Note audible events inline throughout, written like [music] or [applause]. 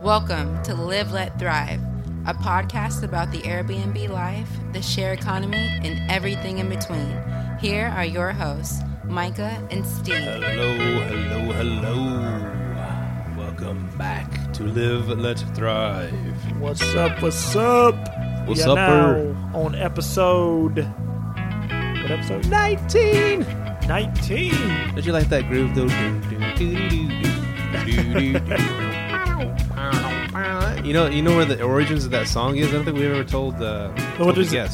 Welcome to Live, Let Thrive, a podcast about the Airbnb life, the share economy, and everything in between. Here are your hosts, Myka and Steve. Hello, hello, hello. Welcome back to Live, Let Thrive. What's up? What's up? What's We are upper? now on episode. What episode? 19! 19. Don't you like that groove though? You know, you know where the origins of that song is. I don't think we've ever told uh, told the is it?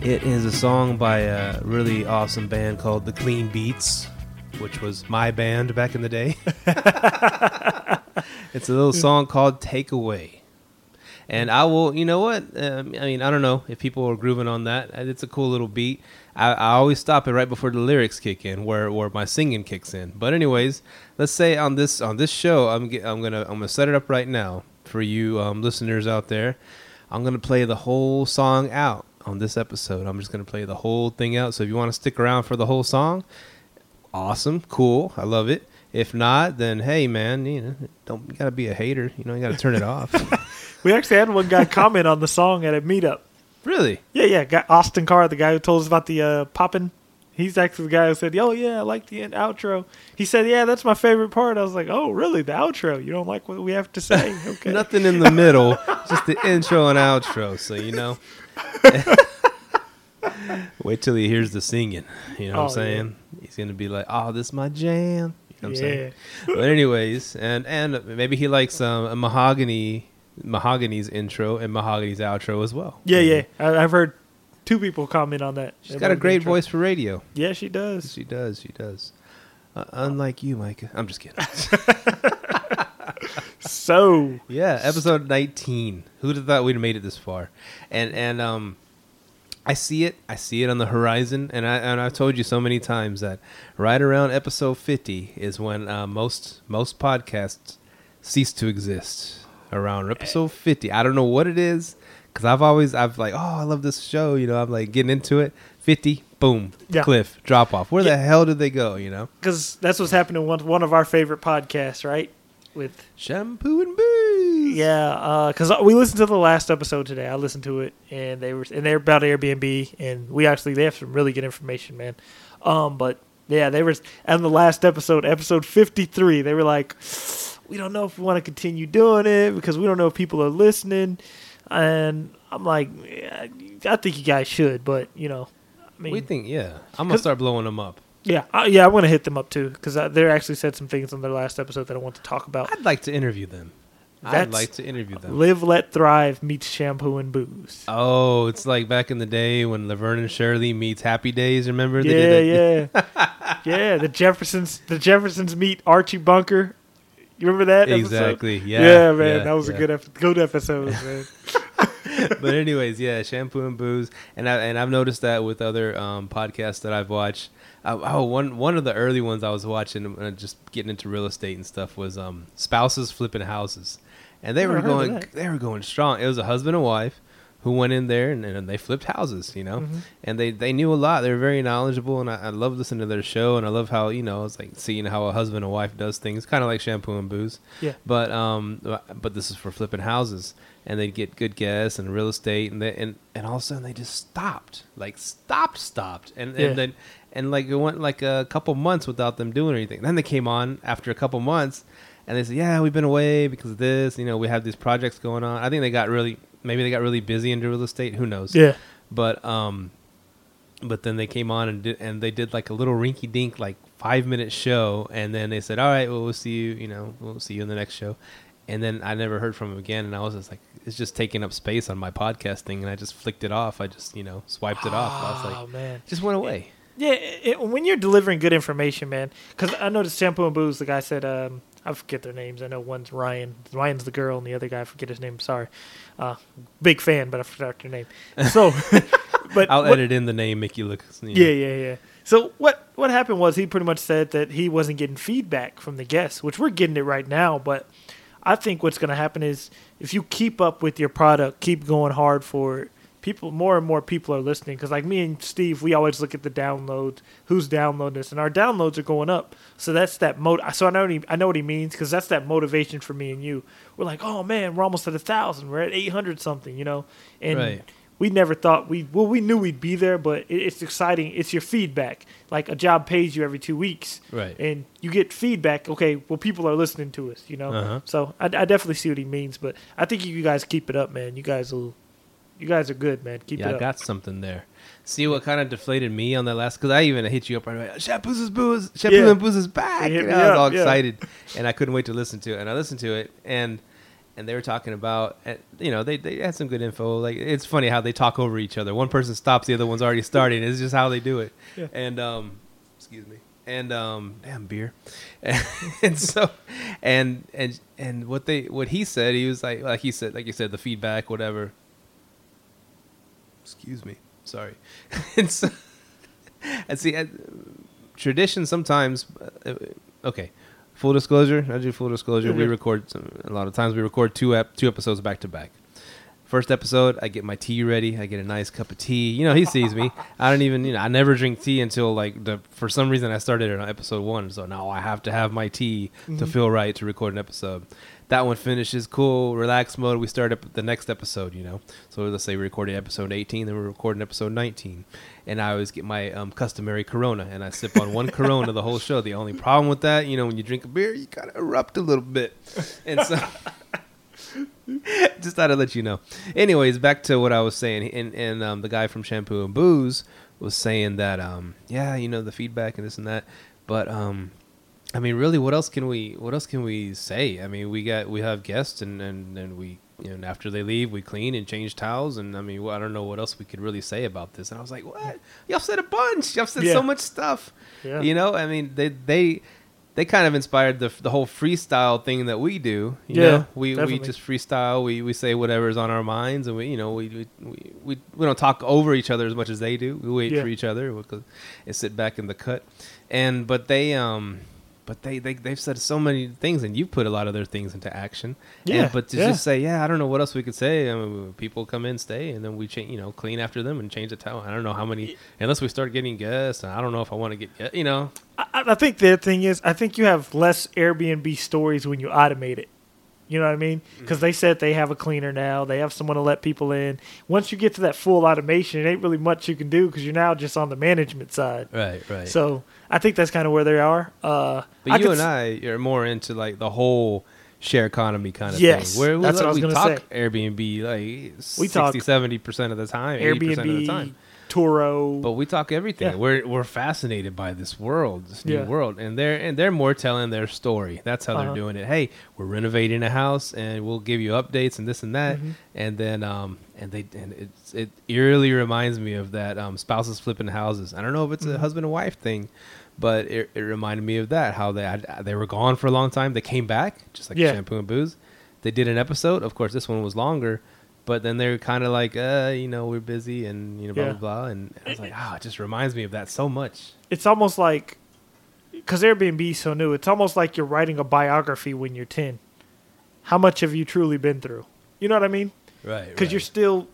It is a song by a really awesome band called The Clean Beats, which was my band back in the day. [laughs] it's a little song called "Take Away," and I will. You know what? Um, I mean, I don't know if people are grooving on that. It's a cool little beat. I, I always stop it right before the lyrics kick in, where where my singing kicks in. But anyways, let's say on this on this show, I'm I'm gonna I'm gonna set it up right now for you um, listeners out there. I'm gonna play the whole song out on this episode. I'm just gonna play the whole thing out. So if you want to stick around for the whole song, awesome, cool, I love it. If not, then hey, man, you know, don't you gotta be a hater. You know, you gotta turn it off. [laughs] We actually had one guy comment on the song at a meetup. Really? Yeah, yeah. Guy, Austin Carr, the guy who told us about the uh, popping. He's actually the guy who said, "Oh yeah, I like the end outro." He said, "Yeah, that's my favorite part." I was like, "Oh really? The outro? You don't like what we have to say?" [laughs] Okay. Nothing in the middle, just the intro and outro. So you know. [laughs] Wait till he hears the singing. You know what I'm Oh, yeah. saying? He's gonna be like, "Oh, this is my jam." You know what I'm Yeah. saying? But anyways, and and maybe he likes um, a mahogany, mahogany's intro and mahogany's outro as well. Yeah, yeah. I, I've heard two people comment on that. She's got a great voice for radio. Yeah, she does. She does. She does. Uh, unlike you, Myka. I'm just kidding. [laughs] So Yeah, episode 19. Who'd have thought we'd have made it this far? And and um I see it. I see it on the horizon and I and I've told you so many times that right around episode 50 is when uh, most most podcasts cease to exist. Around episode 50. I don't know what it is cuz I've always I've like, "Oh, I love this show." You know, I'm like getting into it. 50, boom, Yeah. cliff, drop off. Where Yeah. the hell did they go, you know? because that's what's happening with one of our favorite podcasts, right? With Shampoo and booze. yeah, because we listened to the last episode today. I listened to it, and they were and they're about Airbnb, and we actually they have some really good information, man. Um, but yeah, they were on the last episode, episode fifty three. They were like, we don't know if we want to continue doing it because we don't know if people are listening, and I'm like, yeah, I think you guys should, but you know, I mean, We think, yeah. I'm gonna start blowing them up. yeah, uh, yeah, I want to hit them up too because they actually said some things on their last episode that I want to talk about. I'd like to interview them. I'd That's- like to interview them. Live, let, thrive meets shampoo and booze. Oh, it's like back in the day when Laverne and Shirley meets Happy Days. Remember? yeah, did that? yeah, [laughs] yeah. The Jeffersons, the Jeffersons meet Archie Bunker. You remember that? episode? Exactly. Yeah. Yeah, man, yeah, that was yeah. a good, ep- good episode, man. [laughs] [laughs] but anyways, yeah, shampoo and booze, and I and I've noticed that with other um, podcasts that I've watched. Uh, oh, one one of the early ones I was watching, uh, just getting into real estate and stuff, was um, spouses flipping houses, and they Never were going they were going strong. It was a husband and wife who went in there and, and they flipped houses, you know, Mhm. and they they knew a lot. They were very knowledgeable, and I, I love listening to their show, and I love how you know it's like seeing how a husband and wife does things, kind of like shampoo and booze. Yeah. But um, but this is for flipping houses, and they'd get good guests and real estate, and they, and and all of a sudden they just stopped, like stopped, stopped, and Yeah. and then and like it went like a couple months without them doing anything. Then they came on after a couple months, and they said, "Yeah, we've been away because of this. You know, we have these projects going on." I think they got really maybe they got really busy into real estate. Who knows? Yeah, But um, but then they came on and did and they did like a little rinky dink like five minute show, and then they said, "All right, well, we'll see you. You know, we'll see you in the next show." And then I never heard from him again, and I was just like, "It's just taking up space on my podcast thing," and I just flicked it off. I just you know swiped it off. I was oh like, man. just went away. Yeah, it, it- when you're delivering good information, man. Because I noticed shampoo and booze. The guy said, um, I forget their names. I know one's Ryan. Ryan's the girl, and the other guy, I forget his name. Sorry. Uh, big fan, but I forgot their name. So, [laughs] but I'll what- edit in the name, make you look. You know. Yeah, yeah, yeah. So what what happened was he pretty much said that he wasn't getting feedback from the guests, which we're getting it right now. But I think what's going to happen is if you keep up with your product, keep going hard for it, people more and more people are listening because like me and Steve, we always look at the downloads, who's downloading this, and our downloads are going up. So that's that mode. So I know what he, I know what he means because that's that motivation for me and you. We're like, oh man, we're almost at a thousand. We're at eight hundred something, you know, and. Right. We never thought we well we knew we'd be there, but it, it's exciting. It's your feedback. Like a job pays you every two weeks, Right. and you get feedback. Okay, well, people are listening to us, you know. Uh-huh. So I, I definitely see what he means, but I think you guys keep it up, man. You guys will, you guys are good, man. Keep yeah, it I got something there. See what kind of deflated me on that last? Because I even hit you up right away. Shampoo's is booze. Shampoo Yeah. and booze is back. You And I was up, all yeah. excited, and I couldn't wait to listen to it. And I listened to it, and and they were talking about, uh, you know, they they had some good info. Like it's funny how they talk over each other. One person stops, the other one's already starting. It's just how they do it. Yeah. And um, excuse me. And um, damn beer. [laughs] and so, and and and what they what he said, he was like, like he said, like you said, the feedback, whatever excuse me. Sorry. [laughs] It's [laughs] and see tradition sometimes uh, okay full disclosure i do full disclosure. We Mhm. record some, a lot of times we record two ep- two episodes back to back. First episode i get my tea ready. I get a nice cup of tea. You know he sees me. [laughs] I don't even you know i never drink tea until like the for some reason i started it on episode one. So now i have to have my tea to Mhm. feel right to record an episode that one finishes cool relax mode. We start up the next episode you know? So let's say we recorded episode 18 then we're recording episode 19 and i always get my um, customary corona and i sip on one corona the whole show. The only problem with that you know when you drink a beer you kind of erupt a little bit. And so [laughs] just thought I'd let you know. Anyways, back to what I was saying, and and um, the guy from Shampoo and Booze was saying that um, yeah, you know the feedback and this and that, but um, I mean, really, what else can we what else can we say? I mean, we got we have guests, and and and we you know and after they leave, we clean and change towels, and I mean, well, I don't know what else we could really say about this. And I was like, what? Y'all said a bunch. Y'all said Yeah. so much stuff. Yeah. You know, I mean, they they. They kind of inspired the the whole freestyle thing that we do. You Yeah, know, we we just freestyle. We we say whatever's on our minds, and we you know we we, we, we, we don't talk over each other as much as they do. We wait Yeah. for each other and sit back in the cut. And but they um but they they they've said so many things, and you put a lot of their things into action. Yeah, And, but to yeah. just say yeah, I don't know what else we could say. I mean, people come in, stay, and then we change you know clean after them and change the towel. I don't know how many unless we start getting guests. And I don't know if I want to get you know. I, I think the thing is, I think you have less Airbnb stories when you automate it. You know what I mean? Mm-hmm. Because they said they have a cleaner now. They have someone to let people in. Once you get to that full automation, it ain't really much you can do because you're now just on the management side. Right, right. So I think that's kind of where they are. Uh, But you and I are more into like the whole share economy kind of Yes, thing. Where we, that's what I was we gonna talk say. Airbnb like We 60, talk 70% of the time, 80% of the time. Airbnb, Turo. But we talk everything. Yeah. We're we're fascinated by this world, this new Yeah. world, and they're and they're more telling their story. That's how Uh-huh. they're doing it. Hey, we're renovating a house, and we'll give you updates and this and that, Mhm. and then um and they and it's it eerily reminds me of that um spouses flipping houses. I don't know if it's a Mhm. husband and wife thing, but it, it reminded me of that. How they had, they were gone for a long time. They came back just like Yeah. shampoo and booze. They did an episode. Of course, this one was longer. But then they're kind of like, uh, you know, we're busy and, you know, blah, Yeah. blah, blah. And I was like, ah, it just reminds me of that so much. it's almost like because Airbnb is so new. It's almost like you're writing a biography when you're ten. How much have you truly been through? You know what I mean? Right. because you're still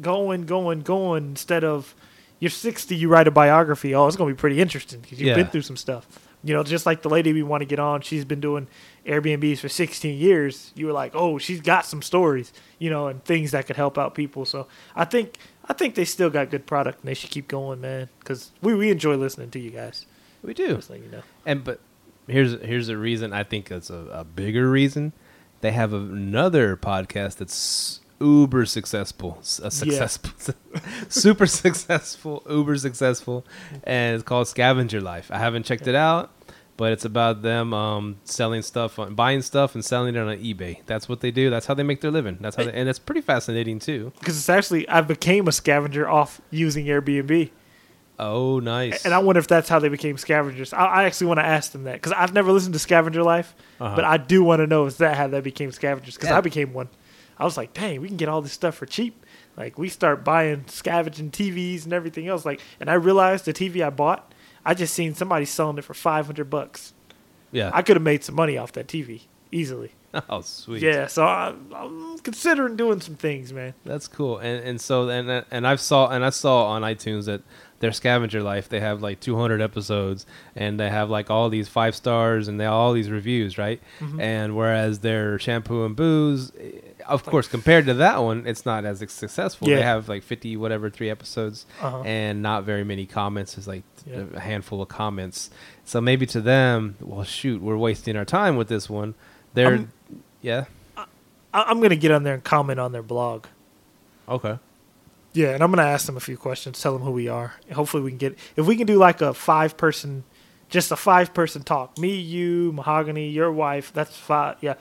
going, going, going. Instead of you're 60, you write a biography. Oh, it's gonna be pretty interesting because you've been through some stuff. You know, just like the lady we want to get on, she's been doing Airbnbs for 16 years. You were like, oh, she's got some stories, you know, and things that could help out people. So I think I think they still got good product and they should keep going, man. Because we, we enjoy listening to you guys. we do. Just letting you know. And, but here's, here's a reason I think it's a, a bigger reason. They have another podcast that's uber successful, successful, [laughs] super successful, uber successful, and it's called Scavenger Life. I haven't checked it out, but it's about them um, selling stuff, on, buying stuff, and selling it on eBay. That's what they do. That's how they make their living. That's how, they, and it's pretty fascinating too. Because it's actually I became a scavenger off using Airbnb. Oh, nice. And I wonder if that's how they became scavengers. I, I actually want to ask them that because I've never listened to Scavenger Life, Uh-huh. but I do want to know is that how they became scavengers? Because Yeah. I became one. I was like, dang, we can get all this stuff for cheap. Like we start buying scavenging TVs and everything else. Like, and I realized the TV I bought, I just seen somebody selling it for five hundred bucks. yeah. I could have made some money off that TV. easily. [laughs] Oh, sweet. Yeah, so I, I'm considering doing some things, man. That's cool. And and so and and I've saw and I saw on iTunes that their scavenger life they have like 200 episodes and they have like all these five stars and they all these reviews, right? Mhm. And whereas their shampoo and booze, of course, compared to that one, it's not as successful. Yeah. They have like 50 whatever three episodes Uh-huh. and not very many comments. It's like Yeah. a handful of comments. So maybe to them, well, shoot, we're wasting our time with this one. They're I'm- yeah. I, I'm gonna get on there and comment on their blog. Okay. Yeah, and I'm gonna ask them a few questions, tell them who we are. Hopefully, we can get if we can do like a five person, just a five person talk. Me, you, Mahogany, your wife. That's five. Yeah,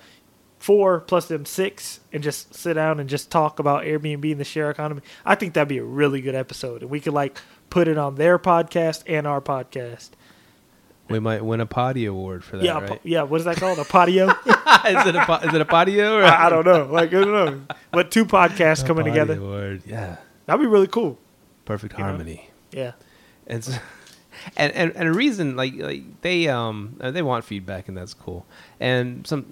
four plus them six, and just sit down and just talk about Airbnb and the share economy. I think that'd be a really good episode, and we could like put it on their podcast and our podcast. We might win a potty award for that, yeah, right? yeah. What is that called? A patio? [laughs] is it a po- is it a patio? Or I, I don't know. Like I don't know. But two podcasts A coming together. award. Yeah, That'd be really cool. perfect You know? harmony. Yeah. And, so, [laughs] and and and a reason like like they um they want feedback and that's cool. And some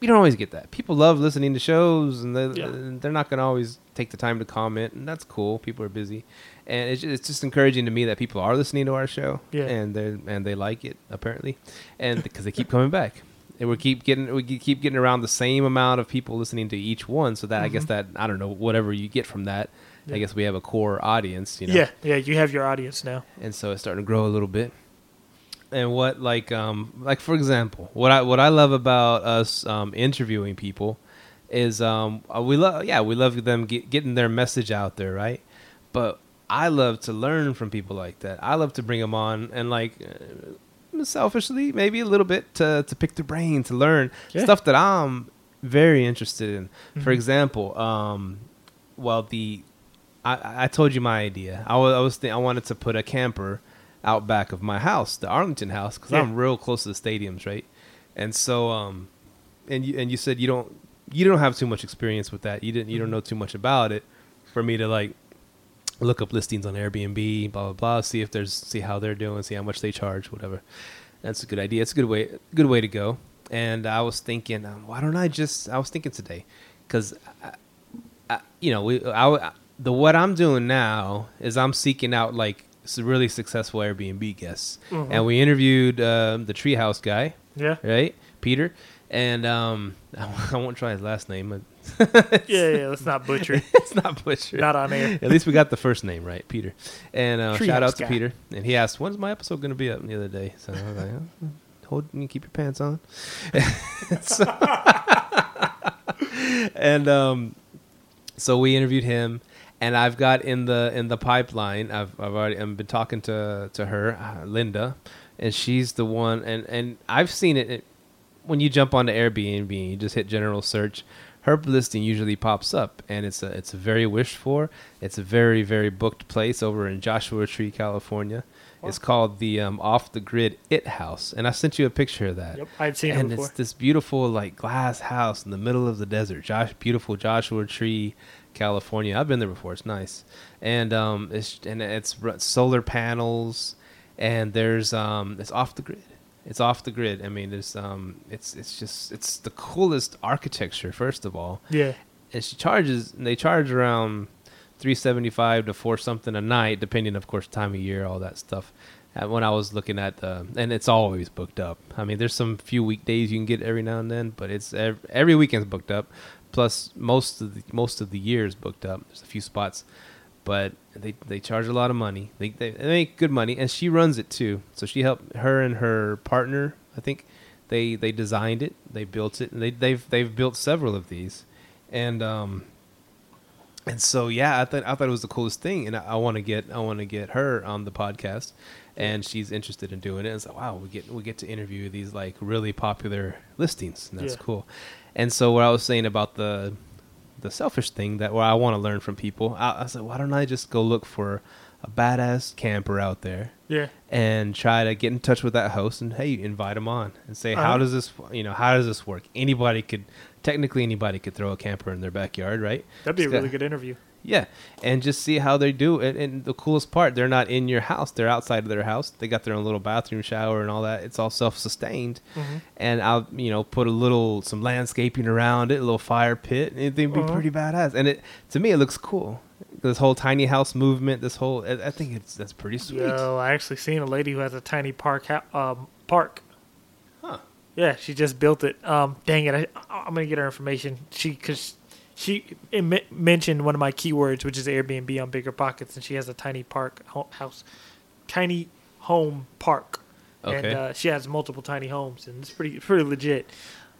you don't always get that. People love listening to shows and they Yeah. they're not going to always take the time to comment and that's cool. People are busy. And it's just, it's just encouraging to me that people are listening to our show Yeah. and they and they like it apparently. And because they keep coming back. And we keep getting we keep getting around the same amount of people listening to each one so that I guess Mhm. that I don't know whatever you get from that Yeah. I guess we have a core audience, you know Yeah. Yeah. You have your audience now. and so it's starting to grow a little bit. And what like um like for example, what I what I love about us um interviewing people is um uh, we love yeah we love them get, getting their message out there right, but I love to learn from people like that. I love to bring them on and like uh, selfishly maybe a little bit to to pick their brain to learn Yeah. stuff that I'm very interested in. For Mhm. example, um, well the I, I told you my idea. I was I was thi- I wanted to put a camper out back of my house, the Arlington house, because Yeah. I'm real close to the stadiums, right? And so, um, and you and you said you don't you don't have too much experience with that. You didn't you don't Mhm. know too much about it for me to like look up listings on Airbnb, blah blah blah, see if there's see how they're doing, see how much they charge, whatever. That's a good idea. It's a good way good way to go. And I was thinking, um, why don't I just? I was thinking today, because I, you know, we I, the what I'm doing now is I'm seeking out like really successful Airbnb guests, Mhm. and we interviewed um, the Treehouse guy, Yeah. right, Peter, and um, [laughs] I won't try his last name, but [laughs] Yeah. Yeah. Let's not butcher [laughs] it's not Butcher. Not on air. At least we got the first name right, Peter. And uh, shout out to guy. Peter. And he asked, "When's my episode going to be up?" The other day, so I was like, oh, "Hold, you keep your pants on." So- and um, so we interviewed him, and I've got in the in the pipeline. I've I've already I've been talking to to her, uh, Linda, and she's the one. And and I've seen it, it when you jump onto Airbnb, you just hit general search. Her listing usually pops up, and it's a it's a very wished for. It's a very very booked place over in Joshua Tree, California. It's called the um, Off the Grid It House, and I sent you a picture of that Yep. I'd seen and it before. it's this beautiful like glass house in the middle of the desert. Josh, beautiful Joshua Tree, California. I've been there before. It's nice, and um, it's and it's solar panels, and there's um, it's off the grid. It's off the grid. I mean, there's um, it's it's just it's the coolest architecture. First of all, Yeah. and she charges. And They charge around three seventy five to four something a night, depending, of course, time of year, all that stuff. Uh, when I was looking at the, and it's always booked up. I mean, there's some few weekdays you can get every now and then, but it's every, every weekend's booked up. Plus, most of the most of the year is booked up. There's a few spots, but they they charge a lot of money. They they, they make good money, and she runs it too. So she helped her and her partner. I think they they designed it, they built it, and they they've they've built several of these, and um and so yeah, I thought I thought it was the coolest thing, and I, I want to get I want to get her on the podcast, and she's interested in doing it. And it's like wow, we get we get to interview these like really popular listings, and that's Yeah. cool. And so what I was saying about the the selfish thing that where I want to learn from people, I, I said, why don't I just go look for a badass camper out there Yeah. and try to get in touch with that host and hey, invite them on and say, how Uh-huh. does this, you know, how does this work? Anybody could, technically, anybody could throw a camper in their backyard, right? That'd be a got- really good interview. Yeah, and just see how they do it. And the coolest part, they're not in your house; they're outside of their house. They got their own little bathroom, shower, and all that. It's all self-sustained. Mm-hmm. And I'll, you know, put a little some landscaping around it, a little fire pit. and It'd be Uh-huh. pretty badass. And it, to me, it looks cool. This whole tiny house movement. This whole, I I think it's that's pretty sweet. Yo, I actually seen a lady who has a tiny park um, park. Huh. Yeah, she just built it. Um, dang it, I, I'm gonna get her information. She because she mentioned one of my keywords, which is Airbnb on Bigger Pockets, and she has a tiny park house, tiny home park, and uh, she has multiple tiny homes, and it's pretty pretty legit.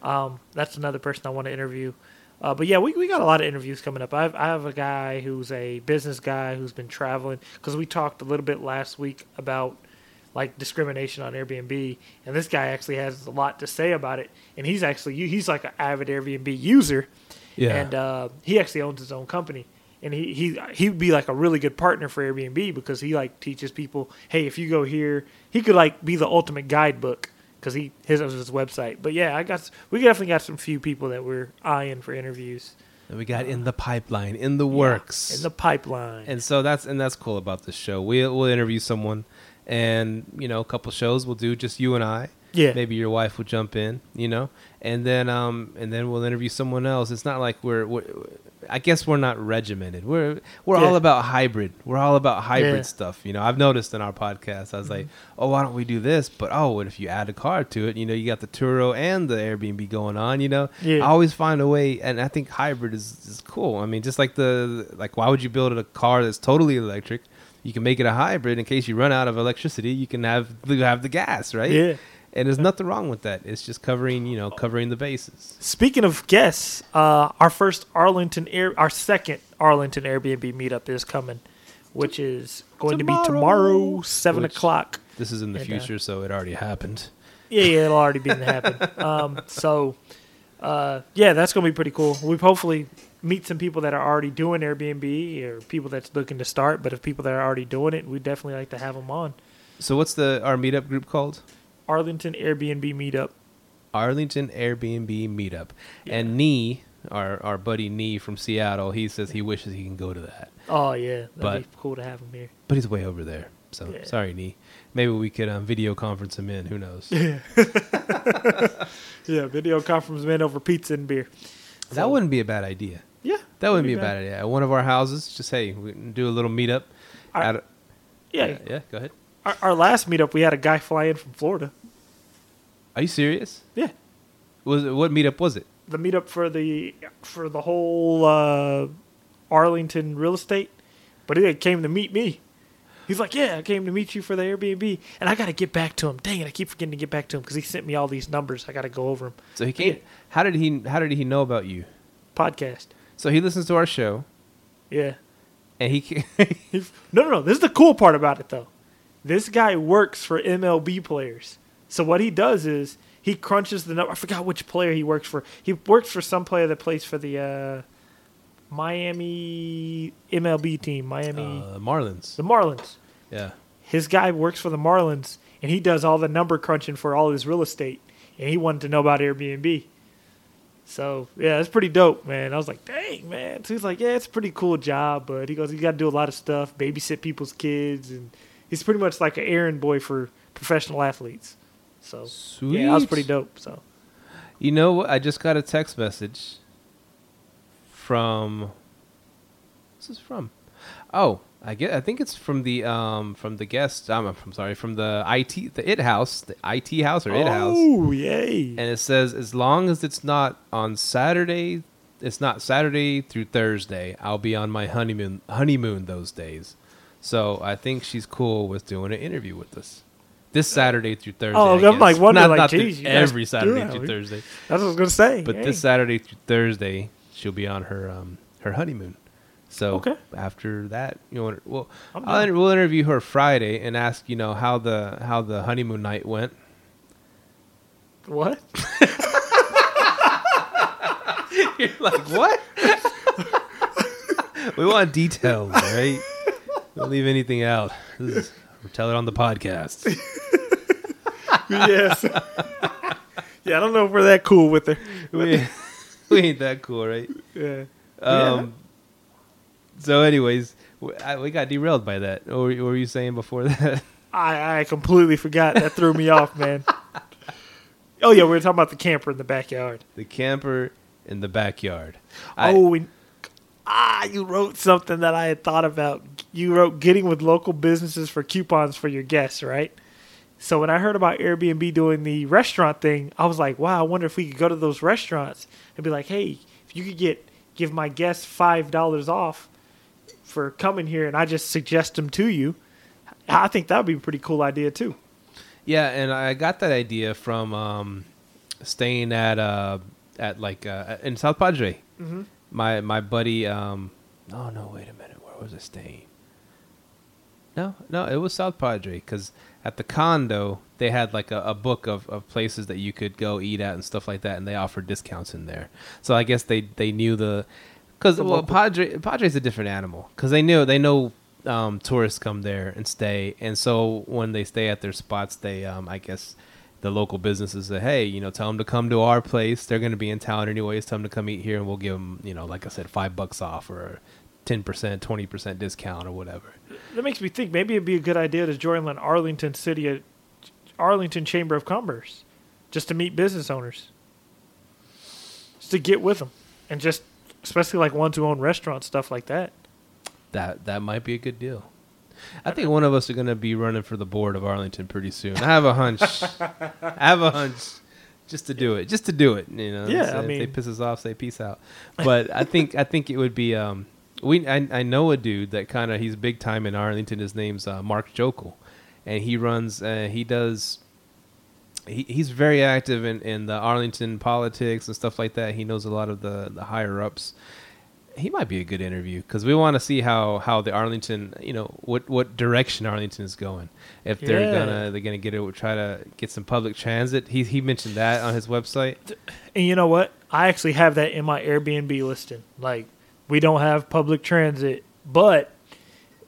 Um, that's another person I want to interview. Uh, but yeah, we, we got a lot of interviews coming up. I have, I have a guy who's a business guy who's been traveling because we talked a little bit last week about like discrimination on Airbnb, and this guy actually has a lot to say about it. And he's actually he's like an avid Airbnb user, Yeah. and uh, he actually owns his own company. And he he he would be like a really good partner for Airbnb because he like teaches people, hey, if you go here, he could like be the ultimate guidebook because he his was his website. But yeah, I got we definitely got some few people that we're eyeing for interviews And we got in the pipeline, in the works. in the pipeline. and so that's and that's cool about this show. We we'll interview someone, and you know, a couple shows we'll do just you and I. Yeah. Maybe your wife will jump in, you know, and then um and then we'll interview someone else. It's not like we're, we're I guess we're not regimented. We're we're all about hybrid. We're all about hybrid Yeah. stuff. You know, I've noticed in our podcast, I was like, oh, why don't we do this? But oh, what if you add a car to it? You know, you got the Turo and the Airbnb going on. You know, Yeah. I always find a way, and I think hybrid is, is cool. I mean, just like the like, why would you build a car that's totally electric? You can make it a hybrid in case you run out of electricity. You can have you have the gas, right? Yeah. And there's nothing wrong with that. It's just covering, you know, covering the bases. Speaking of guests, uh, our first Arlington Air, our second Arlington Airbnb meetup is coming, which is going to be Tomorrow. tomorrow, seven Which- o'clock. This is in the And, uh, future, so it already happened. Yeah, yeah, it'll already be happen. [laughs] Um, so, uh, yeah, that's gonna be pretty cool. We hopefully meet some people that are already doing Airbnb or people that's looking to start. But if people that are already doing it, we definitely like to have them on. So what's the our meetup group called? Arlington Airbnb meetup. Arlington Airbnb meetup. And Nee, our our buddy Nee from Seattle, he says he wishes he can go to that. Oh yeah, that'd But- be cool to have him here. But he's way over there. So Yeah. sorry, Nee. Maybe we could um, video conference him in. Who knows? [laughs] Yeah, video conference him in over pizza and beer. that wouldn't be a bad idea. Yeah, That wouldn't be a bad idea. At one of our houses, just hey, we can do a little meetup. Our- at a- Yeah, yeah, yeah, go ahead. Our, our last meetup, we had a guy fly in from Florida. Are you serious? Yeah, Was it, what meetup was it? the meetup for the for the whole uh, Arlington real estate, but he came to meet me. He's like, "Yeah, I came to meet you for the Airbnb, and I got to get back to him. Dang it, I keep forgetting to get back to him because he sent me all these numbers. I got to go over them. So he came. Yeah. How did he? How did he know about you? Podcast. So he listens to our show, Yeah. and he. [laughs] no, no, no. This is the cool part about it, though. This guy works for MLB players. So what he does is he crunches the number. I forgot which player he works for. He works for some player that plays for the uh, Miami MLB team, Miami, uh, Marlins. the Marlins. Yeah. His guy works for the Marlins, and he does all the number crunching for all his real estate. And he wanted to know about Airbnb. So yeah, it's pretty dope, man. I was like, dang, man. So he's like, yeah, it's a pretty cool job, but he goes, you got to do a lot of stuff, babysit people's kids, and he's pretty much like an errand boy for professional athletes. So yeah, that was pretty dope. So You know what? I just got a text message from. What's this from? Oh, I get. I think it's from the um from the guest. I'm, I'm sorry, from the IT the it house, the IT house or it house, Oh, yay! and it says as long as it's not on Saturday, it's not Saturday through Thursday. I'll be on my honeymoon honeymoon those days. So I think she's cool with doing an interview with us. This Saturday through Thursday. Oh, I'm like wondering, Not- like, geez, every Saturday that. through Thursday. That's what I was gonna say. But Hey. this Saturday through Thursday, she'll be on her um her honeymoon. So Okay. after that, you know, well, I'll, we'll interview her Friday and ask you know how the how the honeymoon night went. what? [laughs] You're like what? [laughs] we want details, right? Don't leave anything out. This is, tell it on the podcast. Yes. yeah, I don't know if we're that cool with her. we, [laughs] we ain't that cool, right? Yeah. Um, so, anyways, w- I- we got derailed by that. Or what were you saying before [laughs] that? I, I completely forgot. That threw me off, man. Oh yeah, we were talking about the camper in the backyard. the camper in the backyard. I- oh, we, ah, you wrote something that I had thought about. You wrote getting with local businesses for coupons for your guests, right? So when I heard about Airbnb doing the restaurant thing, I was like, wow, I wonder if we could go to those restaurants and be like, hey, if you could get give my guests five dollars off for coming here, and I just suggest them to you. I think that would be a pretty cool idea too. Yeah, and I got that idea from um, staying at uh, at like uh, in South Padre. Mm-hmm. My my buddy. Um, oh no! Wait a minute. Where was I staying? No, no, it was South Padre because at the condo they had like a, a book of, of places that you could go eat at and stuff like that, and they offered discounts in there. So I guess they they knew the because well, Padre Padre's a different animal because they knew they know um, tourists come there and stay, and so when they stay at their spots, they um, I guess the local businesses say, hey, you know, tell them to come to our place. They're going to be in town anyways. Tell them to come eat here, and we'll give them, you know, like I said, five bucks off or ten percent, twenty percent discount or whatever. That makes me think maybe it'd be a good idea to join an Arlington City, Arlington Chamber of Commerce, just to meet business owners, just to get with them, and just especially like ones who own restaurants, stuff like that. That that might be a good deal. I think one of us are going to be running for the board of Arlington pretty soon. I have a hunch. [laughs] I have a hunch just to do it, just to do it. You know, Yeah, So I if they mean- piss us off, say peace out. But I think I think it would be. Um, we I, I know a dude that kind of he's big time in Arlington. His name's uh, Mark Jokel, and he runs. Uh, he does. He, he's very active in, in the Arlington politics and stuff like that. He knows a lot of the, the higher ups he might be a good interview because we want to see how how the Arlington, you know, what what direction Arlington is going. If they're Yeah. gonna they're gonna get it, try to get some public transit. He he mentioned that on his website. And you know what? I actually have that in my Airbnb listing. Like, we don't have public transit, but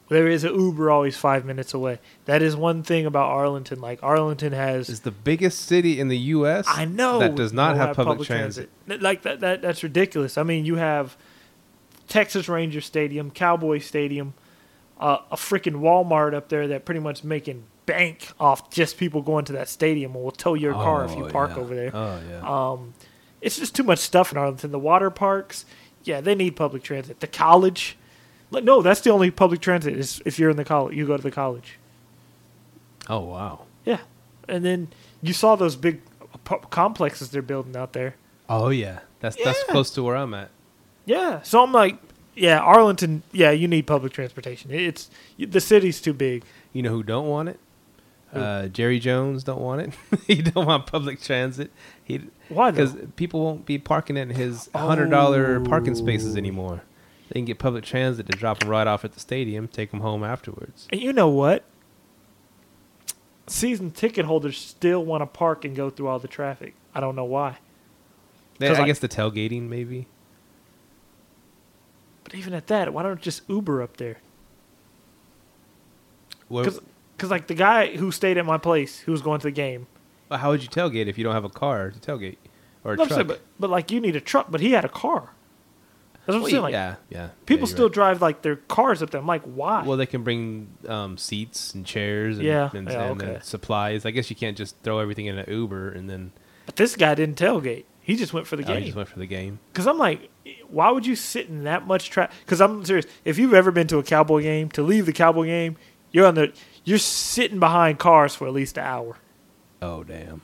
there is an Uber always five minutes away. That is one thing about Arlington. Like, Arlington has Is the biggest city in the U.S. I know that does not don't have public, transit. Th- Like that, that that's ridiculous. I mean, you have Texas Ranger Stadium, Cowboy Stadium, uh, a freaking Walmart up there that pretty much making bank off just people going to that stadium and will tow your car if you Oh, park yeah. over there. Oh yeah. Um, it's just too much stuff in Arlington. The water parks, yeah, they need public transit. The college, like, no, that's the only public transit is if you're in the college, you go to the college. oh wow. Yeah, and then you saw those big complexes they're building out there. Oh yeah. That's that's close to where I'm at. Yeah, so I'm like, yeah, Arlington, yeah, you need public transportation. It's the city's too big. You know who don't want it? Uh, Jerry Jones don't want it. [laughs] he don't want public transit. He Why because people won't be parking in his hundred dollar parking spaces Oh. anymore. They can get public transit to drop them right off at the stadium, take them home afterwards. And you know what? Season ticket holders still want to park and go through all the traffic. I don't know why. They, I I- guess the tailgating maybe. But even at that, why don't just Uber up there? Because like the guy who stayed at my place, who was going to the game, well, how would you tailgate if you don't have a car to tailgate or a No, truck? saying, but but like you need a truck, but he had a car. That's what I'm Well, saying. Like yeah, yeah. people yeah, still right. drive like their cars up there. I'm like, why? Well, they can bring um, seats and chairs and, Yeah, and, yeah, and, uh, okay. supplies. I guess you can't just throw everything in an Uber and then but this guy didn't tailgate. He just went for the oh, game. just went for the game. Because I'm like, why would you sit in that much traffic? Because I'm serious. If you've ever been to a Cowboy game, to leave the Cowboy game, you're on the you're sitting behind cars for at least an hour. Oh damn.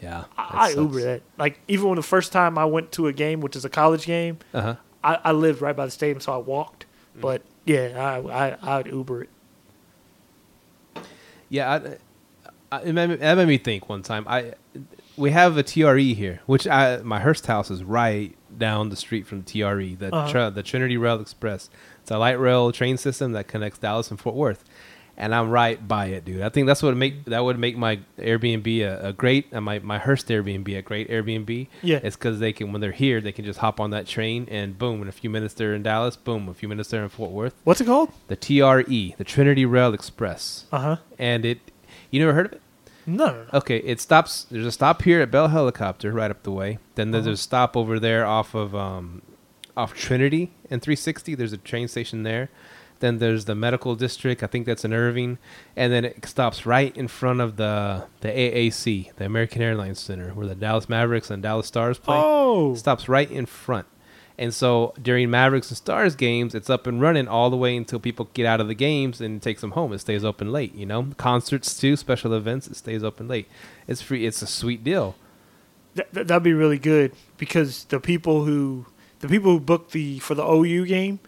Yeah. I, I Uber that. Like even when the first time I went to a game, which is a college game, Uh huh. I, I lived right by the stadium, so I walked. Mm. But yeah, I I I'd Uber it. Yeah, I, I, it made me, that made me think one time. I we have a TRE here, which I my Hurst house is right down the street from TRE, the Uh-huh. tra- the Trinity Rail Express. It's a light rail train system that connects Dallas and Fort Worth, and I'm right by it, dude. I think that's what make that would make my Airbnb a, a great, uh, my my Hurst Airbnb a great Airbnb. Yeah. it's because they can when they're here, they can just hop on that train and boom, in a few minutes they're in Dallas. Boom, a few minutes they're in Fort Worth. What's it called? The TRE, the Trinity Rail Express, Uh huh. and it. You never heard of it? No. Okay, it stops. There's a stop here at Bell Helicopter, right up the way. Then there's Uh-huh. a stop over there off of um, off Trinity and 360. There's a train station there. Then there's the medical district. I think that's in Irving, and then it stops right in front of the the AAC, the American Airlines Center, where the Dallas Mavericks and Dallas Stars play. Oh, Stops right in front. And so during Mavericks and Stars games, it's up and running all the way until people get out of the games and takes them home. It stays open late, you know. Concerts too, special events, it stays open late. It's free. It's a sweet deal. Th- that'd be really good because the people who the people who booked the for the OU game,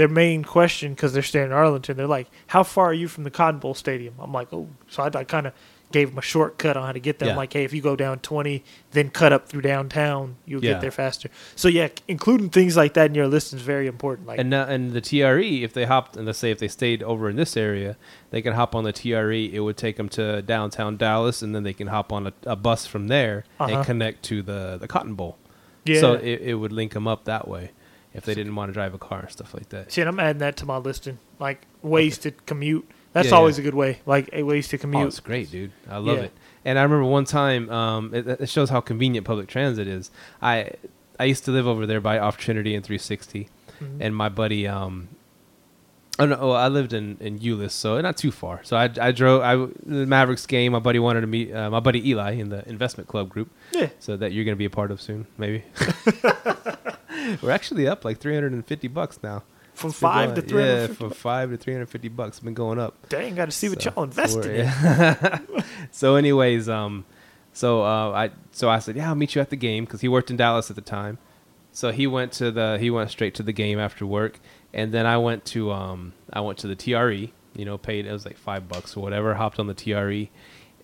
their main question because they're staying in Arlington, they're like, "How far are you from the Cotton Bowl Stadium?" I'm like, "Oh," so I, I kind of gave them a shortcut on how to get there. I'm Yeah. like, "Hey, if you go down 20, then cut up through downtown, you'll Yeah. get there faster." So yeah, including things like that in your list is very important. Like, And now, and the TRE, if they hopped, and let's say if they stayed over in this area, they can hop on the TRE. It would take them to downtown Dallas, and then they can hop on a, a bus from there Uh-huh. and connect to the the Cotton Bowl. yeah. So it, it would link them up that way if they didn't want to drive a car and stuff like that. See, and I'm adding that to my listing. Like ways to commute. That's Yeah, always yeah. a good way. Like a ways to Oh, commute. it's great, dude. I love Yeah. it. And I remember one time, um, it, it shows how convenient public transit is. I I used to live over there by off Trinity and 360, Mhm. and my buddy, um, oh no, oh, I lived in in Euless, so not too far. So I I drove I the Mavericks game. My buddy wanted to meet uh, my buddy Eli in the investment club group, yeah. so that you're gonna be a part of soon, maybe. [laughs] [laughs] [laughs] We're actually up like 350 bucks now. From five to going- three. Yeah, from five to 350 bucks. It's been going up. Dang, got to see what y'all invested in. yeah. [laughs] so, anyways, um, so uh, I so I said, yeah, I'll meet you at the game because he worked in Dallas at the time. So he went to the he went straight to the game after work, and then I went to um I went to the TRE. You know, paid it was like five bucks or whatever. Hopped on the TRE,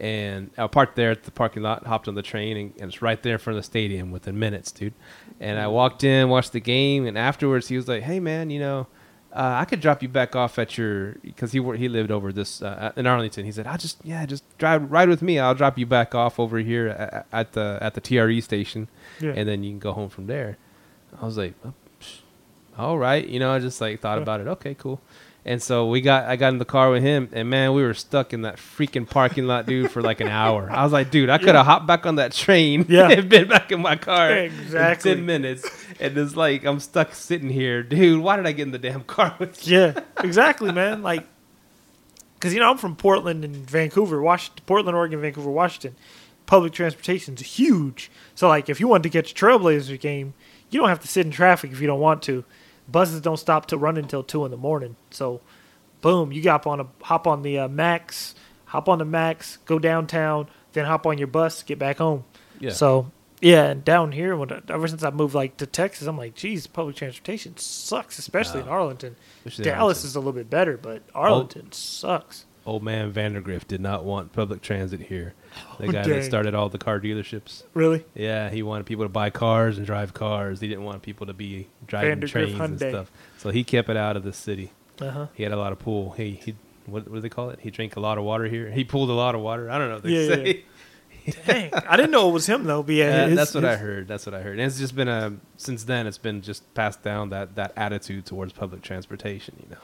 and I parked there at the parking lot. Hopped on the train, and, and it's right there in front of the stadium within minutes, dude. And I walked in, watched the game, and afterwards he was like, "Hey, man, you know." uh, I could drop you back off at your because he he lived over this uh, in Arlington. He said, "I just yeah, just drive ride with me. I'll drop you back off over here at, at the at the TRE station, Yeah. and then you can go home from there." I was like, oh, psh, "All right," you know. I just like thought Yeah. about it. Okay, cool. And so we got I got in the car with him, and man, we were stuck in that freaking parking lot, dude, for like an hour. I was like, dude, I could have hopped back on that train Yeah. [laughs] and been back in my car Exactly. in ten minutes. And it's like I'm stuck sitting here, dude. Why did I get in the damn car with you? yeah, exactly, man. Like, because you know I'm from Portland and Vancouver, Washington, Portland, Oregon, Vancouver, Washington. Public transportation's huge, so like if you want to catch a Trailblazers game, you don't have to sit in traffic if you don't want to. Buses don't stop to run until two in the morning, so boom, you got on a hop on the uh, Max, hop on the Max, go downtown, then hop on your bus, get back home. Yeah. So yeah, and down here, when ever since I moved like to Texas, I'm like, geez, public transportation sucks, especially in Arlington. Especially Dallas Arlington. is a little bit better, but Arlington sucks. Old man Vandergriff did not want public transit here. The guy dang. that started all the car dealerships. Really? Yeah, he wanted people to buy cars and drive cars. He didn't want people to be driving trains and stuff. So he kept it out of the city. Uh huh. He had a lot of pool. He he what, what do they call it? He drank a lot of water here. He pulled a lot of water. I don't know what they Yeah, yeah, say. Dang, I didn't know it was him though. But yeah, Yeah, [laughs] his- that's what I heard. That's what I heard. And it's just been a since then. It's been just passed down that that attitude towards public transportation. You know.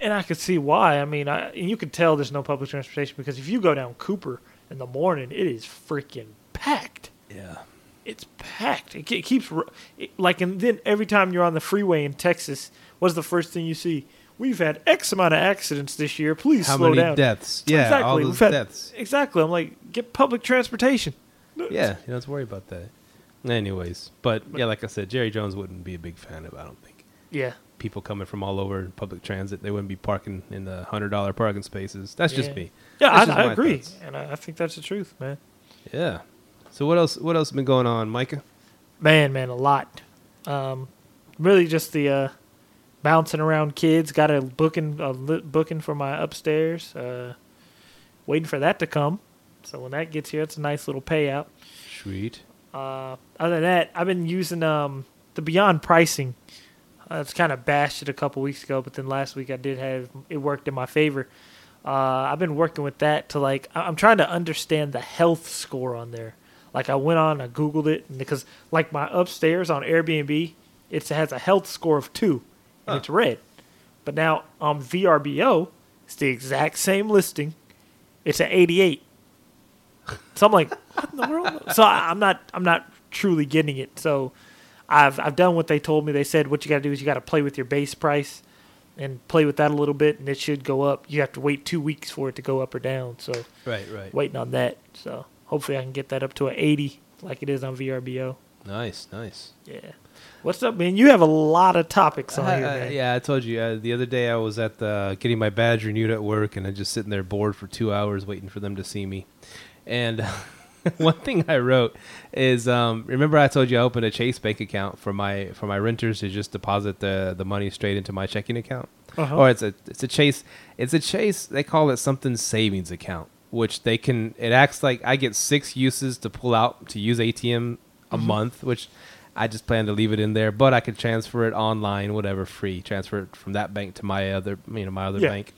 And I could see why. I mean, I, and you could tell there's no public transportation because if you go down Cooper in the morning, it is freaking packed. Yeah. It's packed. It, it keeps it, like, and then every time you're on the freeway in Texas, what's the first thing you see? We've had X amount of accidents this year. Please How slow many down. deaths? Yeah, exactly. all those had- deaths. Exactly. I'm like, get public transportation. Yeah, you don't have to worry about that. Anyways, but yeah, like I said, Jerry Jones wouldn't be a big fan of. I don't think Yeah. People coming from all over public transit they wouldn't be parking in the hundred dollar parking spaces. That's just me. Yeah, I, just I agree, thoughts. and I, I think that's the truth, man. Yeah. So what else? What else has been going on, Myka? Man, man, a lot. Um, really, just the uh, bouncing around kids. Got a booking, a li- booking for my upstairs. Uh, waiting for that to come. So when that gets here, it's a nice little payout. Sweet. Uh, other than that, I've been using um, the Beyond pricing. Uh, it's kind of bashed it a couple weeks ago, but then last week I did have it worked in my favor. Uh, I've been working with that to like I- I'm trying to understand the health score on there. Like I went on, I googled it, because like my upstairs on Airbnb, it has a health score of two, and Huh. it's red. But now on VRBO, it's the exact same listing. It's an 88. So I'm like, what in the world? So I, I'm not, I'm not truly getting it. So I've I've done what they told me. They said what you got to do is you got to play with your base price and play with that a little bit, and it should go up. You have to wait two weeks for it to go up or down. So Right, right. waiting on that. So hopefully I can get that up to an 80 like it is on VRBO. Nice, nice. Yeah. What's up, man? You have a lot of topics on here, Uh, yeah, I told you uh, the other day I was at the getting my badge renewed at work, and I just sitting there bored for two hours waiting for them to see me. And [laughs] [laughs] one thing I wrote is, um, remember I told you I opened a Chase bank account for my for my renters to just deposit the the money straight into my checking account. Uh-huh. Or it's a it's a Chase it's a Chase they call it something savings account, which they can it acts like I get six uses to pull out to use ATM a month, which I just plan to leave it in there, but I could transfer it online, whatever, free. Transfer it from that bank to my other, you know, my other Yeah. bank.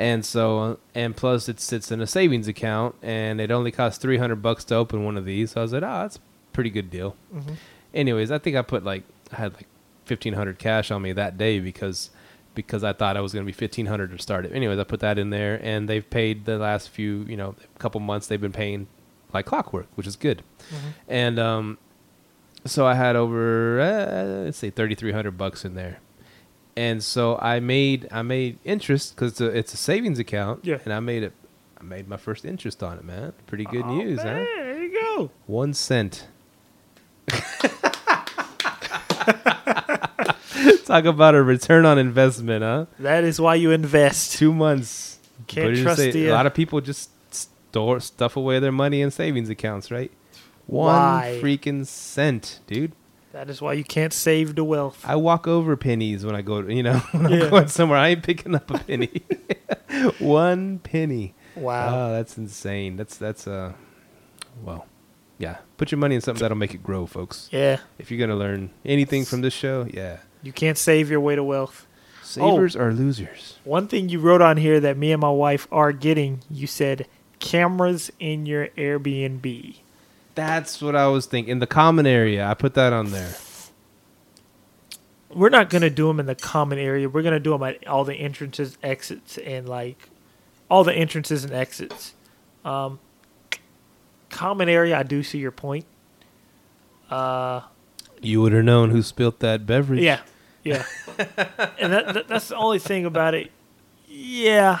And so, and plus, it sits in a savings account, and it only costs three hundred bucks to open one of these. So I was like, oh, that's a pretty good deal. Mhm. Anyways, I think I put like I had like fifteen hundred cash on me that day because because I thought I was going to be fifteen hundred to start it. Anyways, I put that in there, and they've paid the last few, you know, couple months. They've been paying like clockwork, which is good. And um, so I had over uh, let's say thirty three hundred bucks in there, and so I made I made interest because it's a, it's a savings account. Yeah. and I made it. I made my first interest on it, man. Pretty good Oh, news, huh? There you go. One cent. [laughs] Talk about a return on investment, huh? That is why you invest. Two months. Can't Put it in trust sa- the, A lot of people just store stuff away their money in savings accounts, right? One Why? freaking cent, dude. That is why you can't save the wealth. I walk over pennies when I go, you know, [laughs] when Yeah. I'm going somewhere. I ain't picking up a penny. [laughs] One penny. Wow. Oh, that's insane. That's that's uh, well, yeah. Put your money in something that'll make it grow, folks. yeah. If you're gonna learn anything from this show, yeah. You can't save your way to wealth. Savers are losers. One thing you wrote on here that me and my wife are getting, you said cameras in your Airbnb. That's what I was thinking. In the common area, I put that on there. We're not going to do them in the common area. We're going to do them at all the entrances, exits, and like all the entrances and exits. Um, common area, I do see your point. Uh, You would have known who spilt that beverage. yeah, yeah. and that, that, that's the only thing about it. Yeah,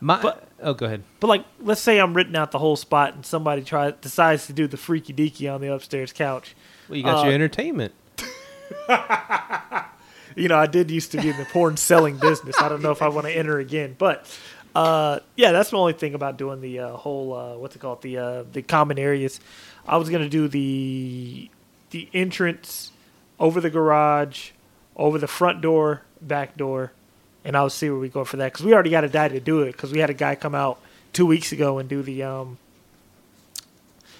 My, But- oh, go ahead. But like, let's say I'm written out the whole spot, and somebody try decides to do the freaky deaky on the upstairs couch. Well, you got Uh, your entertainment. [laughs] You know, I did used to be in the porn selling business. I don't know if I want to enter again, but uh, yeah, that's the only thing about doing the uh, whole uh, what's it called the uh, the common areas. I was gonna do the the entrance over the garage, over the front door, back door, and I'll see where we go for that because we already got a guy to do it because we had a guy come out two weeks ago and do the um.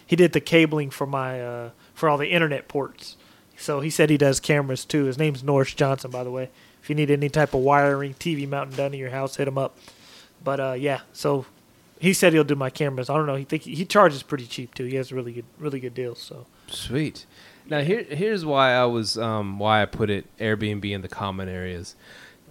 He did the cabling for my uh, for all the internet ports. So he said he does cameras too. His name's Norris Johnson, by the way. If you need any type of wiring, TV mounting done in your house, hit him up. But uh, yeah, so he said he'll do my cameras. I don't know. He think he charges pretty cheap too. He has really good, really good deals. So Sweet. Now here here's why I was um why I put it Airbnb in the common areas.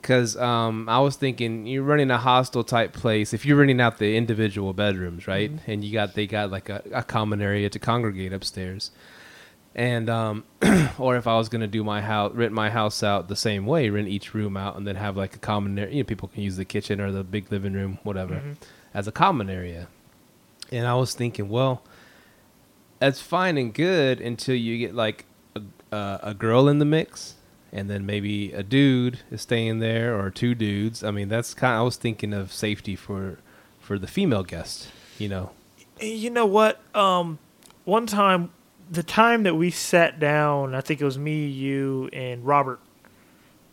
Cuz um I was thinking you're running a hostel type place if you're renting out the individual bedrooms, right? And you got they got like a, a common area to congregate upstairs. And um [clears throat] or if I was going to do my house rent my house out the same way, rent each room out and then have like a common area, you know, people can use the kitchen or the big living room whatever as a common area. And I was thinking, well, that's fine and good until you get like a, uh, a girl in the mix and then maybe a dude is staying there or two dudes i mean that's kind of i was thinking of safety for for the female guest you know you know what? Um, one time, the time that we sat down, I think it was me, you, and Robert.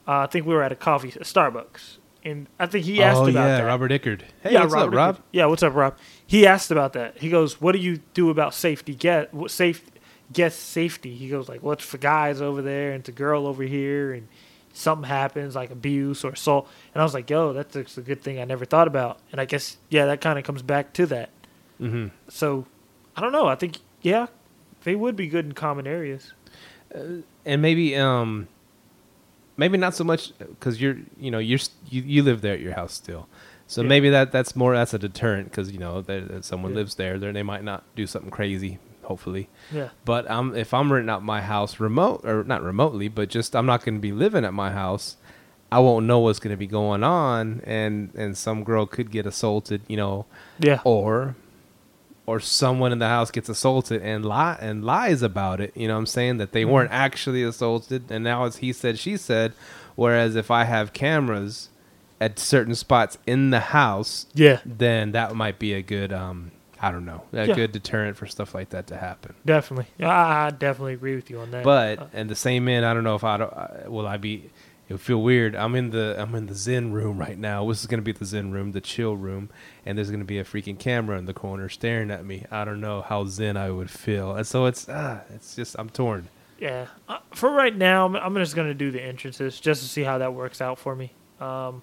Uh, I think we were at a coffee, a Starbucks, and I think he asked oh about yeah that. robert ickard hey yeah, what's Robert up rob Ickard. Yeah, what's up, Rob? He asked about that. He goes, "What do you do about safety get what safe guest safety?" He goes like, "Well, it's for guys over there and it's a girl over here, and something happens like abuse or assault." And I was like, "Yo, that's a good thing I never thought about." And I guess yeah, that kind of comes back to that. hmm So I don't know. I think yeah, they would be good in common areas. and maybe um maybe not so much because you're you know you're you, you live there at your house still so Yeah. maybe that that's more that's a deterrent because you know that that someone Yeah. lives there there they might not do something crazy hopefully. Yeah. But um, if I'm renting out my house remote or not remotely, but just I'm not going to be living at my house. I won't know what's going to be going on, and and some girl could get assaulted, you know, Yeah. or or someone in the house gets assaulted and lie and lies about it. You know, what I'm saying that they weren't actually assaulted, and now it's he said she said. Whereas if I have cameras at certain spots in the house, Yeah. then that might be a good um I don't know a Yeah. good deterrent for stuff like that to happen. Definitely. I, I definitely agree with you on that. But Uh, and the same end, I don't know if I don't, will I be. It would feel weird. I'm in the I'm in the Zen room right now. This is gonna be the Zen room, the chill room, and there's gonna be a freaking camera in the corner staring at me. I don't know how Zen I would feel, and so it's ah, it's just I'm torn. Yeah. Uh, for right now, I'm, I'm just going to do the entrances just to see how that works out for me. Um,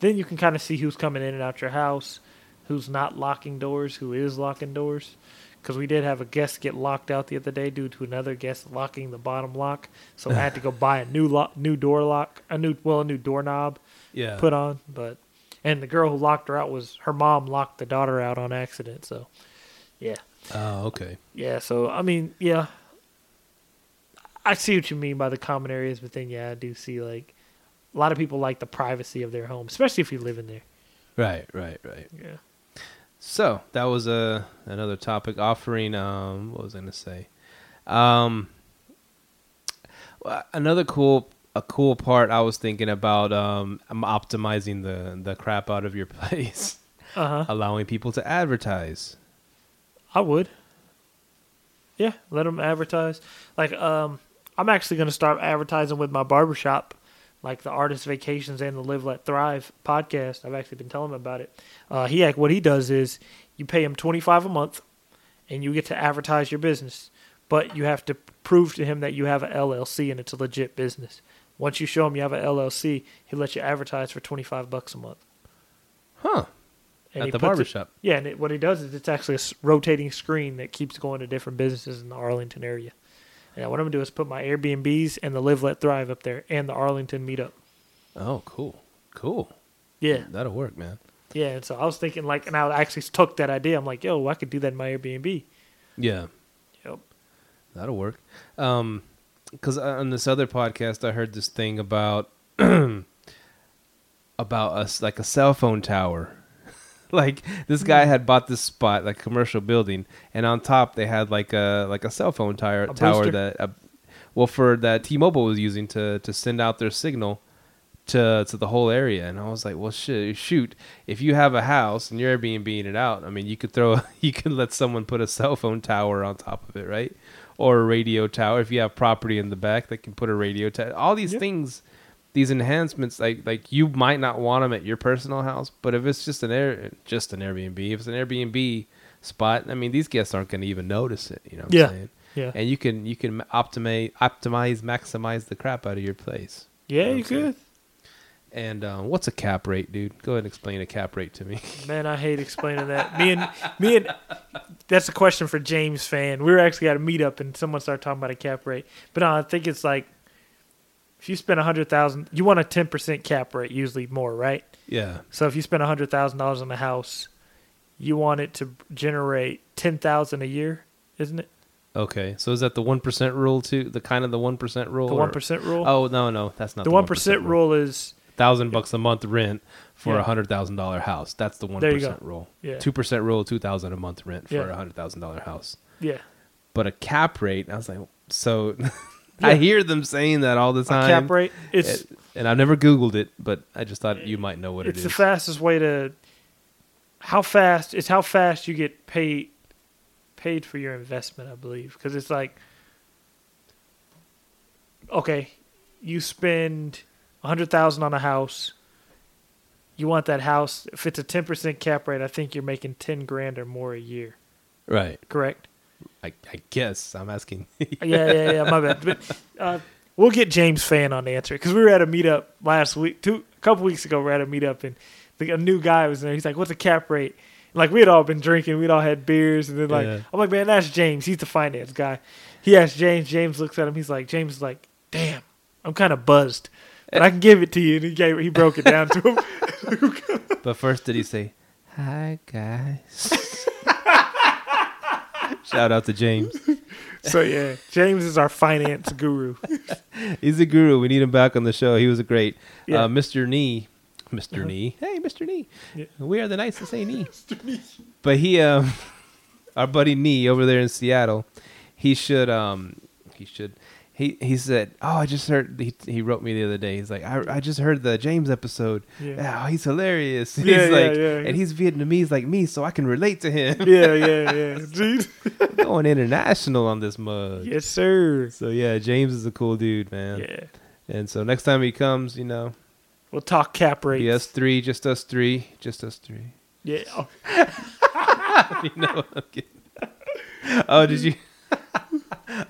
then you can kind of see who's coming in and out your house, who's not locking doors, who is locking doors. Because we did have a guest get locked out the other day due to another guest locking the bottom lock. So I had to go [laughs] buy a new lock, new door lock, a new well, a new doorknob Yeah. put on. But and the girl who locked her out was her mom locked the daughter out on accident. So yeah. Oh, okay. Yeah, so I mean, yeah, I see what you mean by the common areas, but then yeah, I do see like a lot of people like the privacy of their home, especially if you live in there. Right, right, right. Yeah, So that was a another topic offering. Um, what was I gonna say? Um, another cool a cool part I was thinking about. Um, I'm optimizing the the crap out of your [laughs] place, uh huh. allowing people to advertise. I would. Yeah, let them advertise. Like, um, I'm actually gonna start advertising with my barbershop, like the Artist Vacations and the Live Let Thrive podcast. I've actually been telling him about it. Uh, he act what he does is you pay him 25 a month, and you get to advertise your business, but you have to prove to him that you have a LLC and it's a legit business. Once you show him you have a LLC, he'll let you advertise for 25 bucks a month. Huh? And At he the puts it- yeah, and it, what he does is it's actually a rotating screen that keeps going to different businesses in the Arlington area. And what I'm gonna do is put my Airbnbs and the Live Let Thrive up there, and the Arlington Meetup. Oh, cool, cool. Yeah, That'll work, man. yeah. And so I was thinking like, and I actually took that idea. I'm like, yo, I could do that in my Airbnb. Yeah. Yep. That'll work. Um, because on this other podcast, I heard this thing about [clears throat] about us like a cell phone tower. [laughs] like this guy had bought this spot, like commercial building, and on top they had like a like a cell phone tower A tower booster? that uh, well for that T-Mobile was using to to send out their signal to to the whole area and I was like well shit shoot if you have a house and you're Airbnb it out I mean you could throw [laughs] you can let someone put a cell phone tower on top of it right or a radio tower if you have property in the back they can put a radio tower all these Yeah. things these enhancements like like you might not want them at your personal house but if it's just an air just an Airbnb if it's an Airbnb spot I mean these guests aren't going to even notice it you know what Yeah. I'm saying Yeah, and you can you can optimize optimize maximize the crap out of your place yeah, you Okay. could. and um, what's a cap rate, dude? Go ahead and explain a cap rate to me. [laughs] Man, I hate explaining that. Me and me and that's a question for James fan. We were actually at a meetup and someone started talking about a cap rate, but no, I think it's like if you spend a hundred thousand, you want a ten percent cap rate, usually more, right? yeah. So if you spend a hundred thousand dollars on a house, you want it to generate ten thousand a year, isn't it? Okay. So is that the one percent rule too? The kind of the one percent rule? The one percent rule. Oh no, no, that's not the one percent rule is Thousand bucks a month rent for a Yeah. hundred thousand dollar house. That's the one There you go. rule. yeah, Two percent rule, two thousand a month rent for Yeah. a hundred thousand dollar house. yeah. But a cap rate, I was like, so. [laughs] Yeah. I hear them saying that all the A time. cap rate. It's It- and I've never Googled it, but I just thought you might know what it's It's the fastest way to how fast it's how fast you get paid paid for your investment i believe because it's like okay you spend a hundred thousand on a house you want that house if it's a 10% cap rate i think you're making 10 grand or more a year right. correct I, I guess I'm asking. [laughs] yeah yeah yeah my bad. But uh, we'll get james fan on the answer because we were at a meetup last week two a couple weeks ago We are at a meetup and the, a new guy was there. He's like what's a cap rate? Like we had all been drinking we'd all had beers and then like Yeah. i'm like man that's james. He's the finance guy. He asked james james looks at him he's like james is like damn i'm kind of buzzed but i can give it to you. And he gave he broke it down to him. [laughs] But first, did he say, "Hi guys"? [laughs] Shout out to James. [laughs] So yeah, James is our finance guru. [laughs] He's a guru. We need him back on the show. He was a great Yeah. uh, Mr. Knee. mister Uh-huh. Knee. Hey, Mr. Knee. Yeah. We are the Knights to say Knee. But he, um, [laughs] our buddy Knee over there in Seattle, he should, um, he should. He, he said, "Oh, I just heard." He, he wrote me the other day. He's like, "I, I just heard the James episode. Yeah. Oh, he's hilarious." [laughs] Yeah, he's yeah, like, yeah, and he's Vietnamese like me, so I can relate to him. yeah, yeah, yeah, [laughs] dude. Going international on this mug. Yes, sir. So yeah, James is a cool dude, man. Yeah, And so next time he comes, you know, we'll talk cap rates. Yes, three, just us three, just us three. Yeah. [laughs] You know, I'm kidding. Oh, did you?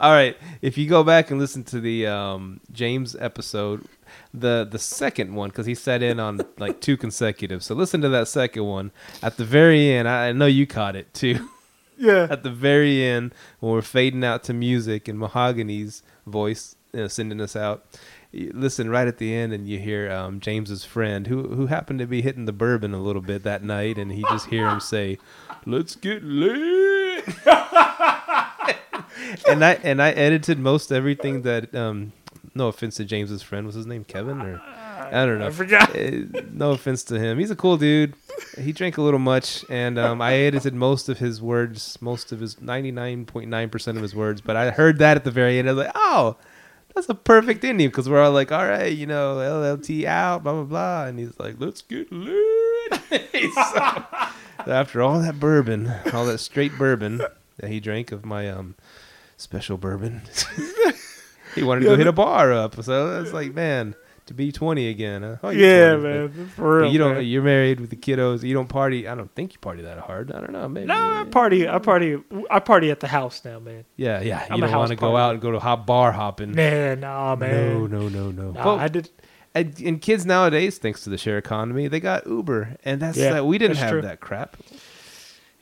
All right. If you go back and listen to the um, James episode, the the second one, because he sat in on like two consecutive. So listen to that second one. At the very end, I, I know you caught it too. [laughs] yeah. At the very end, when we're fading out to music and Mahogany's voice you know, sending us out. you Listen right at the end, and you hear um, James's friend, who who happened to be hitting the bourbon a little bit that night, and he just hear him say, "Let's get lit." [laughs] and I and I edited most everything that. Um, no offense to James's friend, was his name Kevin or I don't know. I forgot. Uh, no offense to him, he's a cool dude. He drank a little much, and um, I edited most of his words, most of his ninety nine point nine percent of his words. But I heard that at the very end. I was like, oh. That's a perfect ending because we're all like, all right, you know, LLT out, blah blah blah, and he's like, let's get lit. [laughs] so, after all that bourbon, all that straight bourbon that he drank of my um special bourbon, [laughs] he wanted to go hit a bar up. So it's like, man, to be twenty again. Huh? Oh, Yeah, 20, man. For real. you don't. man. You're married with the kiddos. You don't party. I don't think you party that hard. I don't know. Maybe. No, I party. I party. I party at the house now, man. Yeah, yeah. I'm You don't want to go out and go to hop bar hopping. Nah, nah, man. No, no, no, no. Nah, Well, I did. and, and kids nowadays, thanks to the share economy, they got Uber, and that's Yeah, uh, we didn't have true. that crap.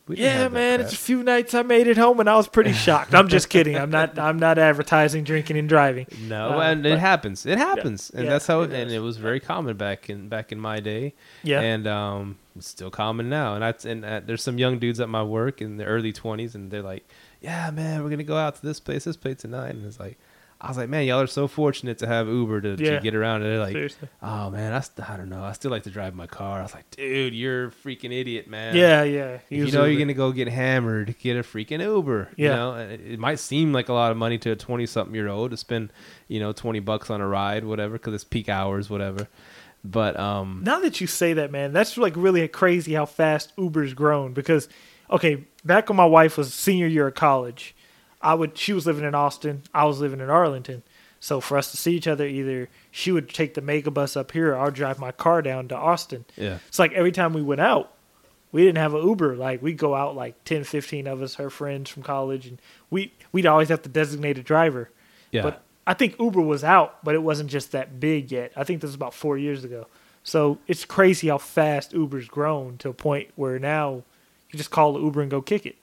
Yeah, man. It's a few nights I made it home and I was pretty [laughs] shocked. I'm just kidding. I'm not. I'm not advertising drinking and driving. no, uh, and it happens. It happens, and yeah, that's how. it and it was very common back in back in my day. Yeah. and um, it's still common now. And I and uh, there's some young dudes at my work in their early 20s, and they're like, "Yeah, man, we're gonna go out to this place, this place tonight." And it's like, I was like, "Man, y'all are so fortunate to have Uber to, Yeah. to get around." And they're like, Seriously. "Oh man, I, st- I don't know. I still like to drive my car." I was like, "Dude, you're a freaking idiot, man." Yeah, yeah. You know Uber. you're gonna go get hammered, get a freaking Uber. You Yeah. know, And it, it might seem like a lot of money to a twenty-something year old to spend, you know, twenty bucks on a ride, whatever, because it's peak hours, whatever. But um, Now that you say that, man, that's like really crazy how fast Uber's grown. Because, okay, back when my wife was senior year of college, I would she was living in Austin, I was living in Arlington. So for us to see each other, either she would take the mega bus up here, or I'd drive my car down to Austin. yeah, It's like every time we went out, we didn't have an Uber. Like we'd go out like 10, 15 of us, her friends from college, and we we'd always have the designated driver. yeah. But I think Uber was out, but it wasn't just that big yet. I think this was about four years ago. So it's crazy how fast Uber's grown to a point where now you just call the Uber and go kick it.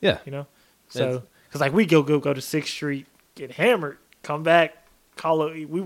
Yeah. You know, so because like we go go go to Sixth Street, get hammered, come back, call a we.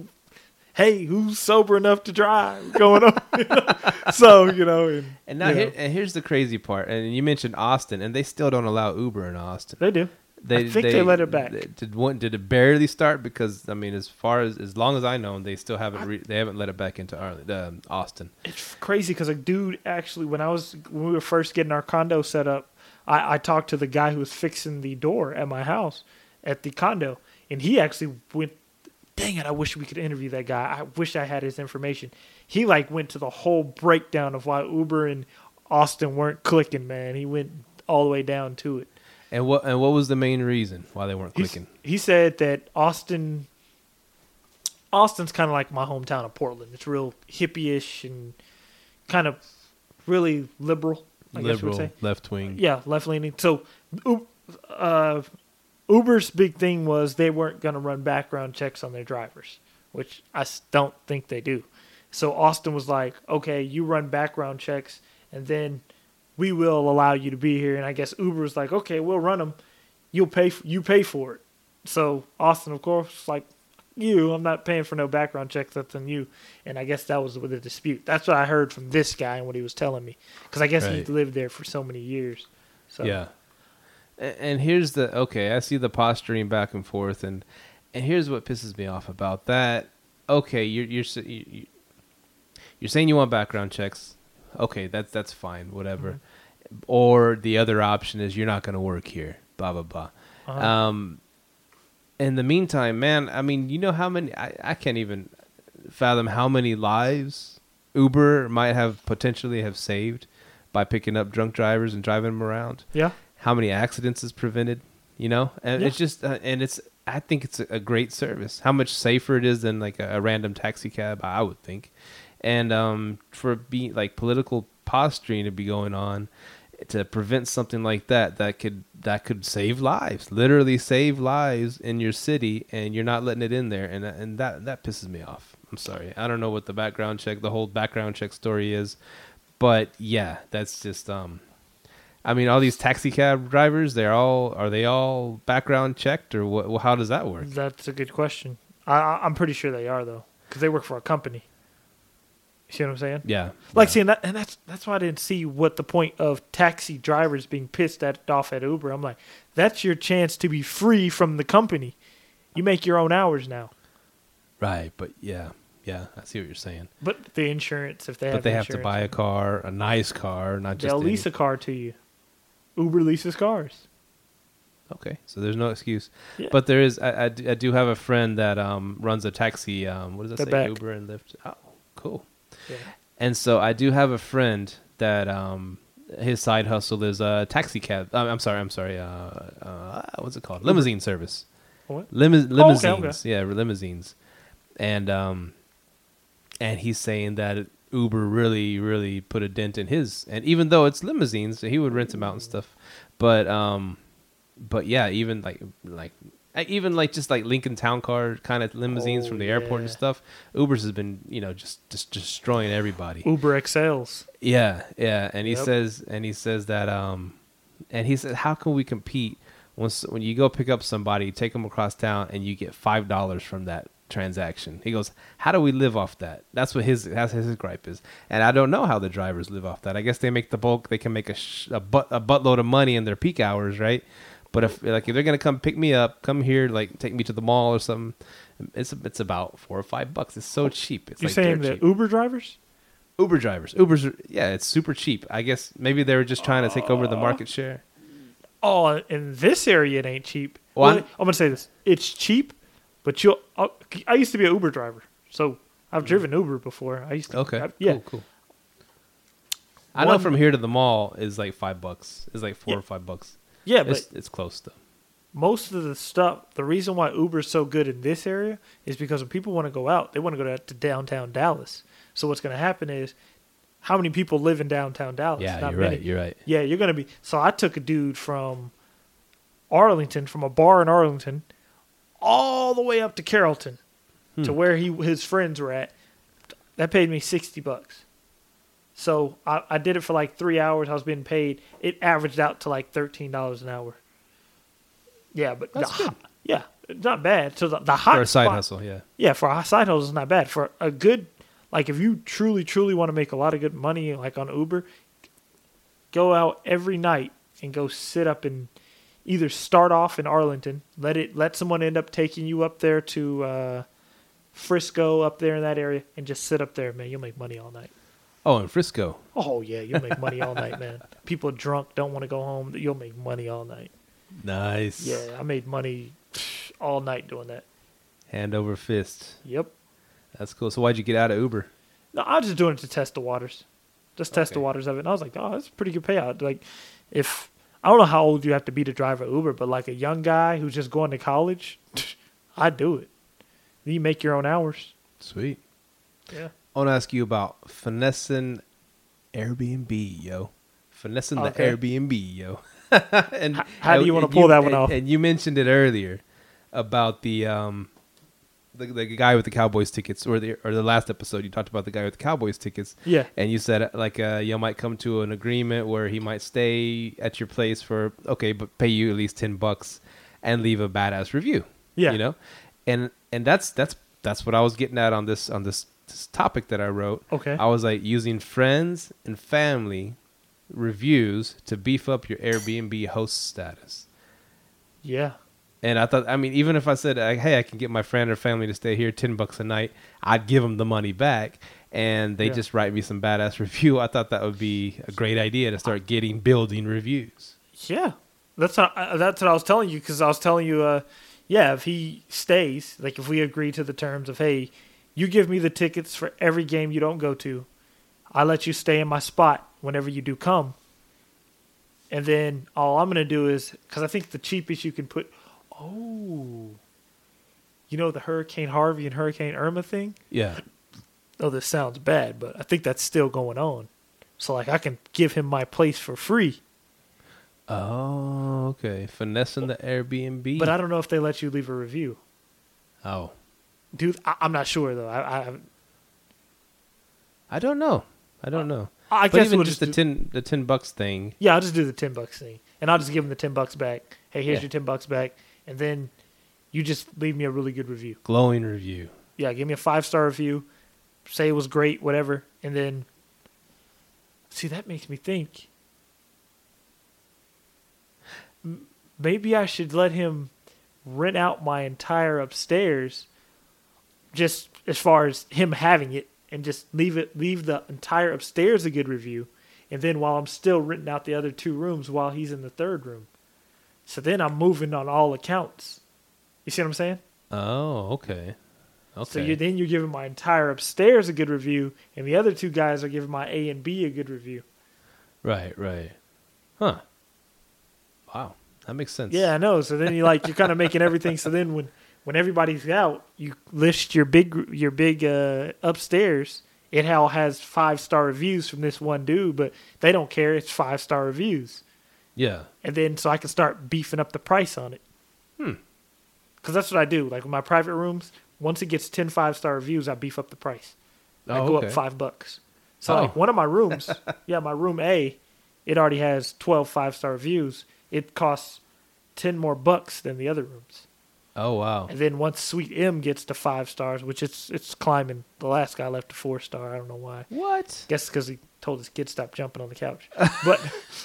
Hey, who's sober enough to drive? Going on, [laughs] you know? so you know, and, And now here, know, and here's the crazy part. And you mentioned Austin, and they still don't allow Uber in Austin. they do. They, I think they let it back. they- did one? Did it barely start? Because I mean, as far as as long as I know, they still haven't. Re, they haven't let it back into Arlington, um, Austin. It's crazy because a dude actually, when I was when we were first getting our condo set up, I, I talked to the guy who was fixing the door at my house at the condo, and he actually went. Dang it! I wish we could interview that guy. I wish I had his information. He like went to the whole breakdown of why Uber and Austin weren't clicking. Man, he went all the way down to it. And what and what was the main reason why they weren't He's- clicking? He said that Austin, Austin's kind of like my hometown of Portland. It's real hippie-ish and kind of really liberal. I Liberal, left wing. Yeah, left leaning. So, uh, Uber's big thing was they weren't going to run background checks on their drivers, which I don't think they do. So Austin was like, "Okay, you run background checks, and then we will allow you to be here." And I guess Uber was like, "Okay, we'll run them. You'll pay. f- you pay for it." So Austin, of course, like, "You, I'm not paying for no background checks. That's on you." And I guess that was with the dispute. That's what I heard from this guy and what he was telling me, because I guess Right. he lived there for so many years. So Yeah. And here's the okay. I see the posturing back and forth, and and here's what pisses me off about that. Okay, you're you're you- you- you're saying you want background checks. Okay, that's that's fine, whatever. Or the other option is you're not going to work here. Blah blah blah. Uh-huh. Um, in the meantime, man, I mean, you know how many? I, I can't even fathom how many lives Uber might have potentially have saved by picking up drunk drivers and driving them around yeah. how many accidents is prevented you know and Yeah. it's just uh, and it's i think it's a, a great service how much safer it is than like a, a random taxi cab i would think and um for being like political posturing to be going on to prevent something like that that could that could save lives literally save lives in your city and you're not letting it in there and and that that pisses me off i'm sorry i don't know what the background check the whole background check story is but yeah that's just um I mean, all these taxi cab drivers, they're all are they all background checked or what? How does that work? That's a good question. I- I'm pretty sure they are though, because they work for a company. You see what I'm saying? Yeah, Like yeah. seeing that, and that's that's why I didn't see what the point of taxi drivers being pissed at off at Uber. I'm like, that's your chance to be free from the company. You make your own hours now, right, but yeah, yeah, I see what you're saying. but the insurance if they have but they have to buy a car, a nice car, not just they'll any- lease a car to you. Uber leases cars. Okay, so there's no excuse. Yeah. But there is. I, I, do, I do have a friend that um runs a taxi. Um, what does that They're say? back. Uber and Lyft. Oh, cool. Yeah. And so I do have a friend that um his side hustle is a taxi cab. I'm, I'm sorry. I'm sorry. Uh, uh, what's it called? Limousine service. What? Limo- Oh, okay, limousines. okay. Yeah, limousines. And um, and he's saying that Uber really, really put a dent in his. And even though it's limousines, he would rent them out and stuff. But um, but yeah, even like like uh, even like just like Lincoln Town Car kind of limousines Oh, from the airport and stuff. Uber's has been you know just just destroying everybody. Uber excels. Yeah, yeah, and he Yep. says, and he says that, um, and he says, how can we compete when when you go pick up somebody, take them across town, and you get five dollars from that transaction? He goes, how do we live off that? That's what his that's his gripe is, and I don't know how the drivers live off that. I guess they make the bulk, they can make a sh- a, butt, a buttload of money in their peak hours, right? But if like if they're gonna come pick me up, come here, like take me to the mall or something, it's it's about four or five bucks. It's so cheap. It's You're like saying the cheap. Uber drivers? Uber drivers. Uber's yeah, it's super cheap. I guess maybe they were just trying to take over the market share. Oh, in this area, it ain't cheap. Well, Well, I'm- I'm, gonna say this: it's cheap, but you'll. i I used to be an Uber driver, so I've mm. driven Uber before. I used to. Okay. I- yeah. Cool, cool. I know from here to the mall is like five bucks. Is like four Yeah. or five bucks. Yeah, but It's it's close though. most of the stuff, the reason why Uber's so good in this area is because when people want to go out, they want to go to, to downtown Dallas. So what's going to happen is, how many people live in downtown Dallas? Yeah, Not you're many. right. You're right. Yeah, you're gonna be. So I took a dude from Arlington, from a bar in Arlington, all the way up to Carrollton, to Hmm. where he his friends were at. That paid me sixty bucks. So I, I did it for like three hours. I was being paid. It averaged out to like thirteen dollars an hour. Yeah, but That's the, good. yeah, it's not bad. So the, the hot For a side spot- hustle, yeah. yeah, for a side hustle, it's not bad. For a good, like if you truly, truly want to make a lot of good money, like on Uber, go out every night and go sit up and either start off in Arlington, let it let someone end up taking you up there to uh, Frisco, up there in that area, and just sit up there, man. You'll make money all night. Oh, in Frisco. Oh yeah, you'll make money all night, man. People drunk don't want to go home. You'll make money all night. Nice. Yeah, I made money all night doing that. Hand over fist. Yep. That's cool. So why'd you get out of Uber? No, I was just doing it to test the waters, just test the waters of it. And I was like, oh, that's a pretty good payout. Like, if I don't know how old you have to be to drive an Uber, but like a young guy who's just going to college, [laughs] I'd do it. You make your own hours. Sweet. Yeah. I want to ask you about finessing Airbnb, yo. Finessing Okay. the Airbnb, yo. [laughs] and H- how do you wanna and pull that one and- off? And you mentioned it earlier about the um the, the guy with the Cowboys tickets, or the or the last episode you talked about the guy with the Cowboys tickets. Yeah. And you said uh, like uh, you might come to an agreement where he might stay at your place for okay, but pay you at least ten bucks and leave a badass review. Yeah. You know, and and that's that's that's what I was getting at on this on this, this topic that I wrote. Okay. I was like using friends and family reviews to beef up your Airbnb host status. Yeah. And I thought, I mean, even if I said, uh, "Hey, I can get my friend or family to stay here, ten bucks a night," I'd give them the money back, and they Yeah. just write me some badass [laughs] review. I thought that would be a great idea to start getting building reviews. Yeah, that's what I, that's what I was telling you because I was telling you, uh, yeah, if he stays, like if we agree to the terms of, hey, you give me the tickets for every game you don't go to, I let you stay in my spot whenever you do come, and then all I'm gonna do is because I think the cheapest you can put, oh, you know the Hurricane Harvey and Hurricane Irma thing. Yeah. Oh, this sounds bad, but I think that's still going on. So like I can give him my place for free. Oh, okay. Finessing the Airbnb. But I don't know if they let you leave a review. oh, Dude, I, I'm not sure though. I I, I don't know. I don't uh, know. I but guess even we'll just just the do, ten the ten bucks thing. yeah. I'll just do the ten bucks thing, and I'll just give them the ten bucks back. Hey, here's Yeah. your ten bucks back, and then you just leave me a really good review. Glowing review. Yeah, give me a five star review. Say it was great, whatever, and then see that makes me think. Maybe I should let him rent out my entire upstairs, just as far as him having it, and just leave it leave the entire upstairs a good review, and then while I'm still renting out the other two rooms while he's in the third room. So then I'm moving on all accounts. You see what I'm saying? Oh, okay. Okay. So you then you're giving my entire upstairs a good review, and the other two guys are giving my A and B a good review. right, right. Huh. Wow. That makes sense. Yeah, I know. So then you like you're kind of making everything. So then when when everybody's out, you list your big your big uh, upstairs. It all has five star reviews from this one dude, but they don't care. It's five star reviews, Yeah. and then so I can start beefing up the price on it. Hmm. Because that's what I do. Like with my private rooms, once it gets 10 five star reviews, I beef up the price. Oh, I go okay. up five bucks. So Oh. like one of my rooms, [laughs] yeah, my room A, it already has 12 five star reviews. It costs 10 more bucks than the other rooms. Oh wow. And then once Sweet M gets to five stars, which it's it's climbing. The last guy left a four star. I don't know why. What? Guess because he told his kid stop jumping on the couch. But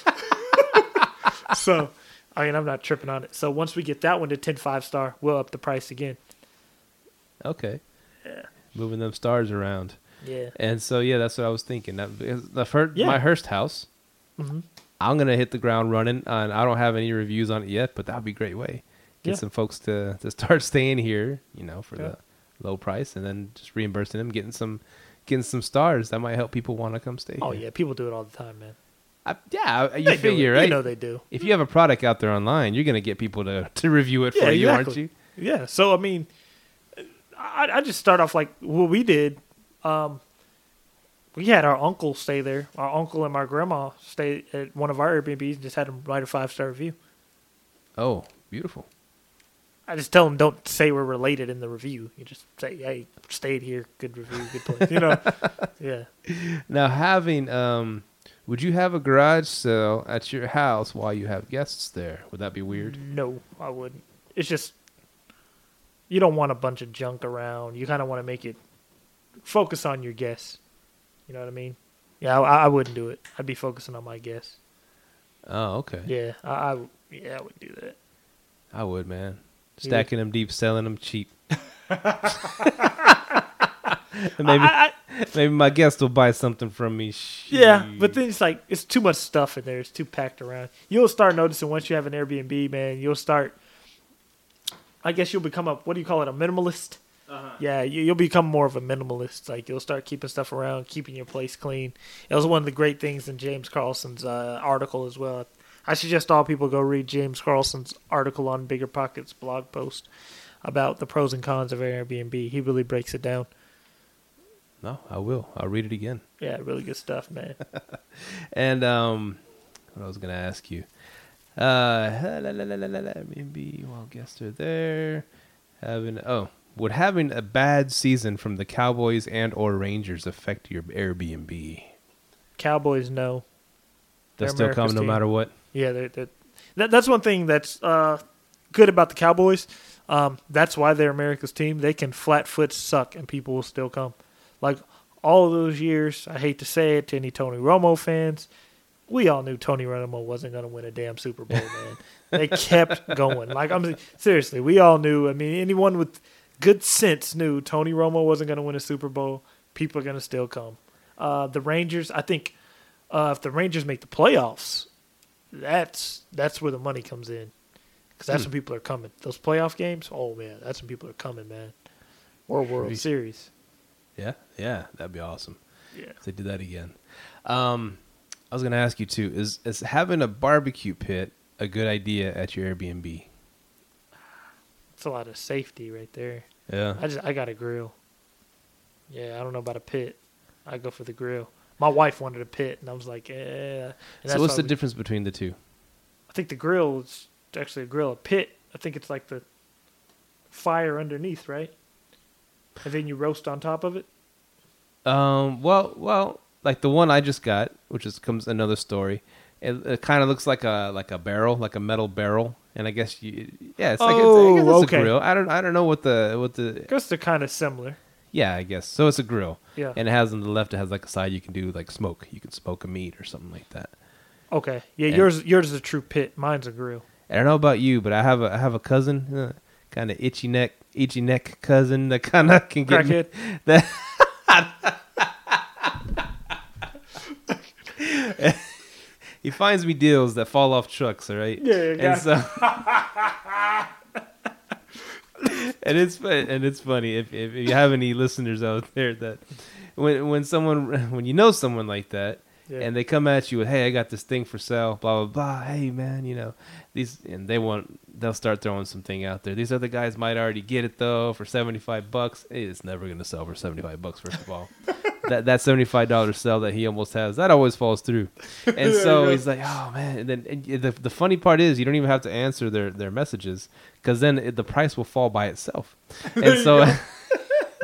[laughs] so, I mean, I'm not tripping on it. So once we get that one to 10 five star, we'll up the price again. Okay. Yeah. Moving them stars around. Yeah. And so yeah, that's what I was thinking. That the first, Yeah. my Hurst house, hmm I'm gonna hit the ground running, and I don't have any reviews on it yet, but that would be a great way. Get Yeah. some folks to to start [laughs] staying here, you know, for Yeah. the low price, and then just reimbursing them, getting some getting some stars. That might help people want to come stay. Oh here. yeah, people do it all the time, man. I, yeah. You They figure, right? You know they do. if you have a product out there online, you're gonna get people to to review it for Yeah, you, aren't you? Yeah. So I mean, I, I just start off like what we did. Um, we had our uncle stay there. Our uncle and my grandma stay at one of our Airbnbs. and Just had them write a five star review. Oh, beautiful. I just tell them don't say we're related in the review. You just say, "Hey, stayed here, good review, good place." You know? [laughs] yeah. Now, having um, would you have a garage sale at your house while you have guests there? Would that be weird? No, I wouldn't. It's just you don't want a bunch of junk around. You kind of want to make it focus on your guests. You know what I mean? Yeah, I, I wouldn't do it. I'd be focusing on my guests. Oh, okay. Yeah, I, I yeah, I would do that. I would, man. You Stacking them deep, selling them cheap. [laughs] maybe, I, I, maybe my guest will buy something from me. yeah, but then it's like it's too much stuff in there. It's too packed around. You'll start noticing once you have an Airbnb, man. You'll start. I guess you'll become a what do you call it? A minimalist. Yeah, you, you'll become more of a minimalist. Like you'll start keeping stuff around, keeping your place clean. It was one of the great things in James Carlson's uh, article as well. I suggest all people go read James Carlson's article on BiggerPockets blog post about the pros and cons of Airbnb. He really breaks it down. no, I will. I'll read it again. Yeah, really good stuff, man. [laughs] And um, what I was gonna ask you, uh, maybe while guests are there, having oh, would having a bad season from the Cowboys and or Rangers affect your Airbnb? Cowboys no. They'll They're still come America's no matter what. Yeah, they're, they're, that, that's one thing that's uh, good about the Cowboys. Um, that's why they're America's team. They can flat foot suck and people will still come. Like all of those years, I hate to say it to any Tony Romo fans, we all knew Tony Romo wasn't going to win a damn Super Bowl, man. [laughs] they kept going. Like I'm seriously, we all knew. I mean, anyone with good sense knew Tony Romo wasn't going to win a Super Bowl. People are going to still come. Uh, the Rangers, I think, uh, if the Rangers make the playoffs, that's that's where the money comes in, because that's Hmm. when people are coming. Those playoff games, oh man, that's when people are coming, man. Or World Maybe. Series. Yeah, yeah, that'd be awesome. Yeah. if they did that again. Um, I was gonna ask you too: is is having a barbecue pit a good idea at your Airbnb? It's a lot of safety right there. Yeah, I just I got a grill. Yeah, I don't know about a pit. I go for the grill. My wife wanted a pit, and I was like, eh. So what's the we- difference between the two? I think the grill is actually a grill. A pit, I think it's like the fire underneath, right? And then you roast on top of it. Um, well, well, like the one I just got, which is comes another story. It, it kind of looks like a like a barrel, like a metal barrel, and I guess you, yeah, it's like it's, I guess Oh, it's okay. a grill. I don't I don't know what the what the I guess they're kind of similar. Yeah, I guess so. It's a grill, Yeah. and it has on the left. It has like a side you can do like smoke. You can smoke a meat or something like that. Okay. Yeah, And- yours yours is a true pit. Mine's a grill. I don't know about you, but I have a I have a cousin, uh, kind of itchy neck, itchy neck cousin that kind of [laughs] can get me, Crackhead. [laughs] that. [laughs] he finds me deals that fall off trucks, all right? Yeah, yeah, And so, [laughs] and it's and it's funny if, if you have any listeners out there that when when someone when you know someone like that Yeah. and they come at you with, "Hey, I got this thing for sale," blah blah blah. Hey, man, you know these, and they want they'll start throwing something out there. These other guys might already get it though for seventy five bucks. It's never gonna sell for seventy five bucks. First of all, [laughs] that that seventy five dollar sell that he almost has that always falls through. [laughs] And so he's like, "Oh man!" And then and the the funny part is you don't even have to answer their their messages because then it, the price will fall by itself. [laughs] And so.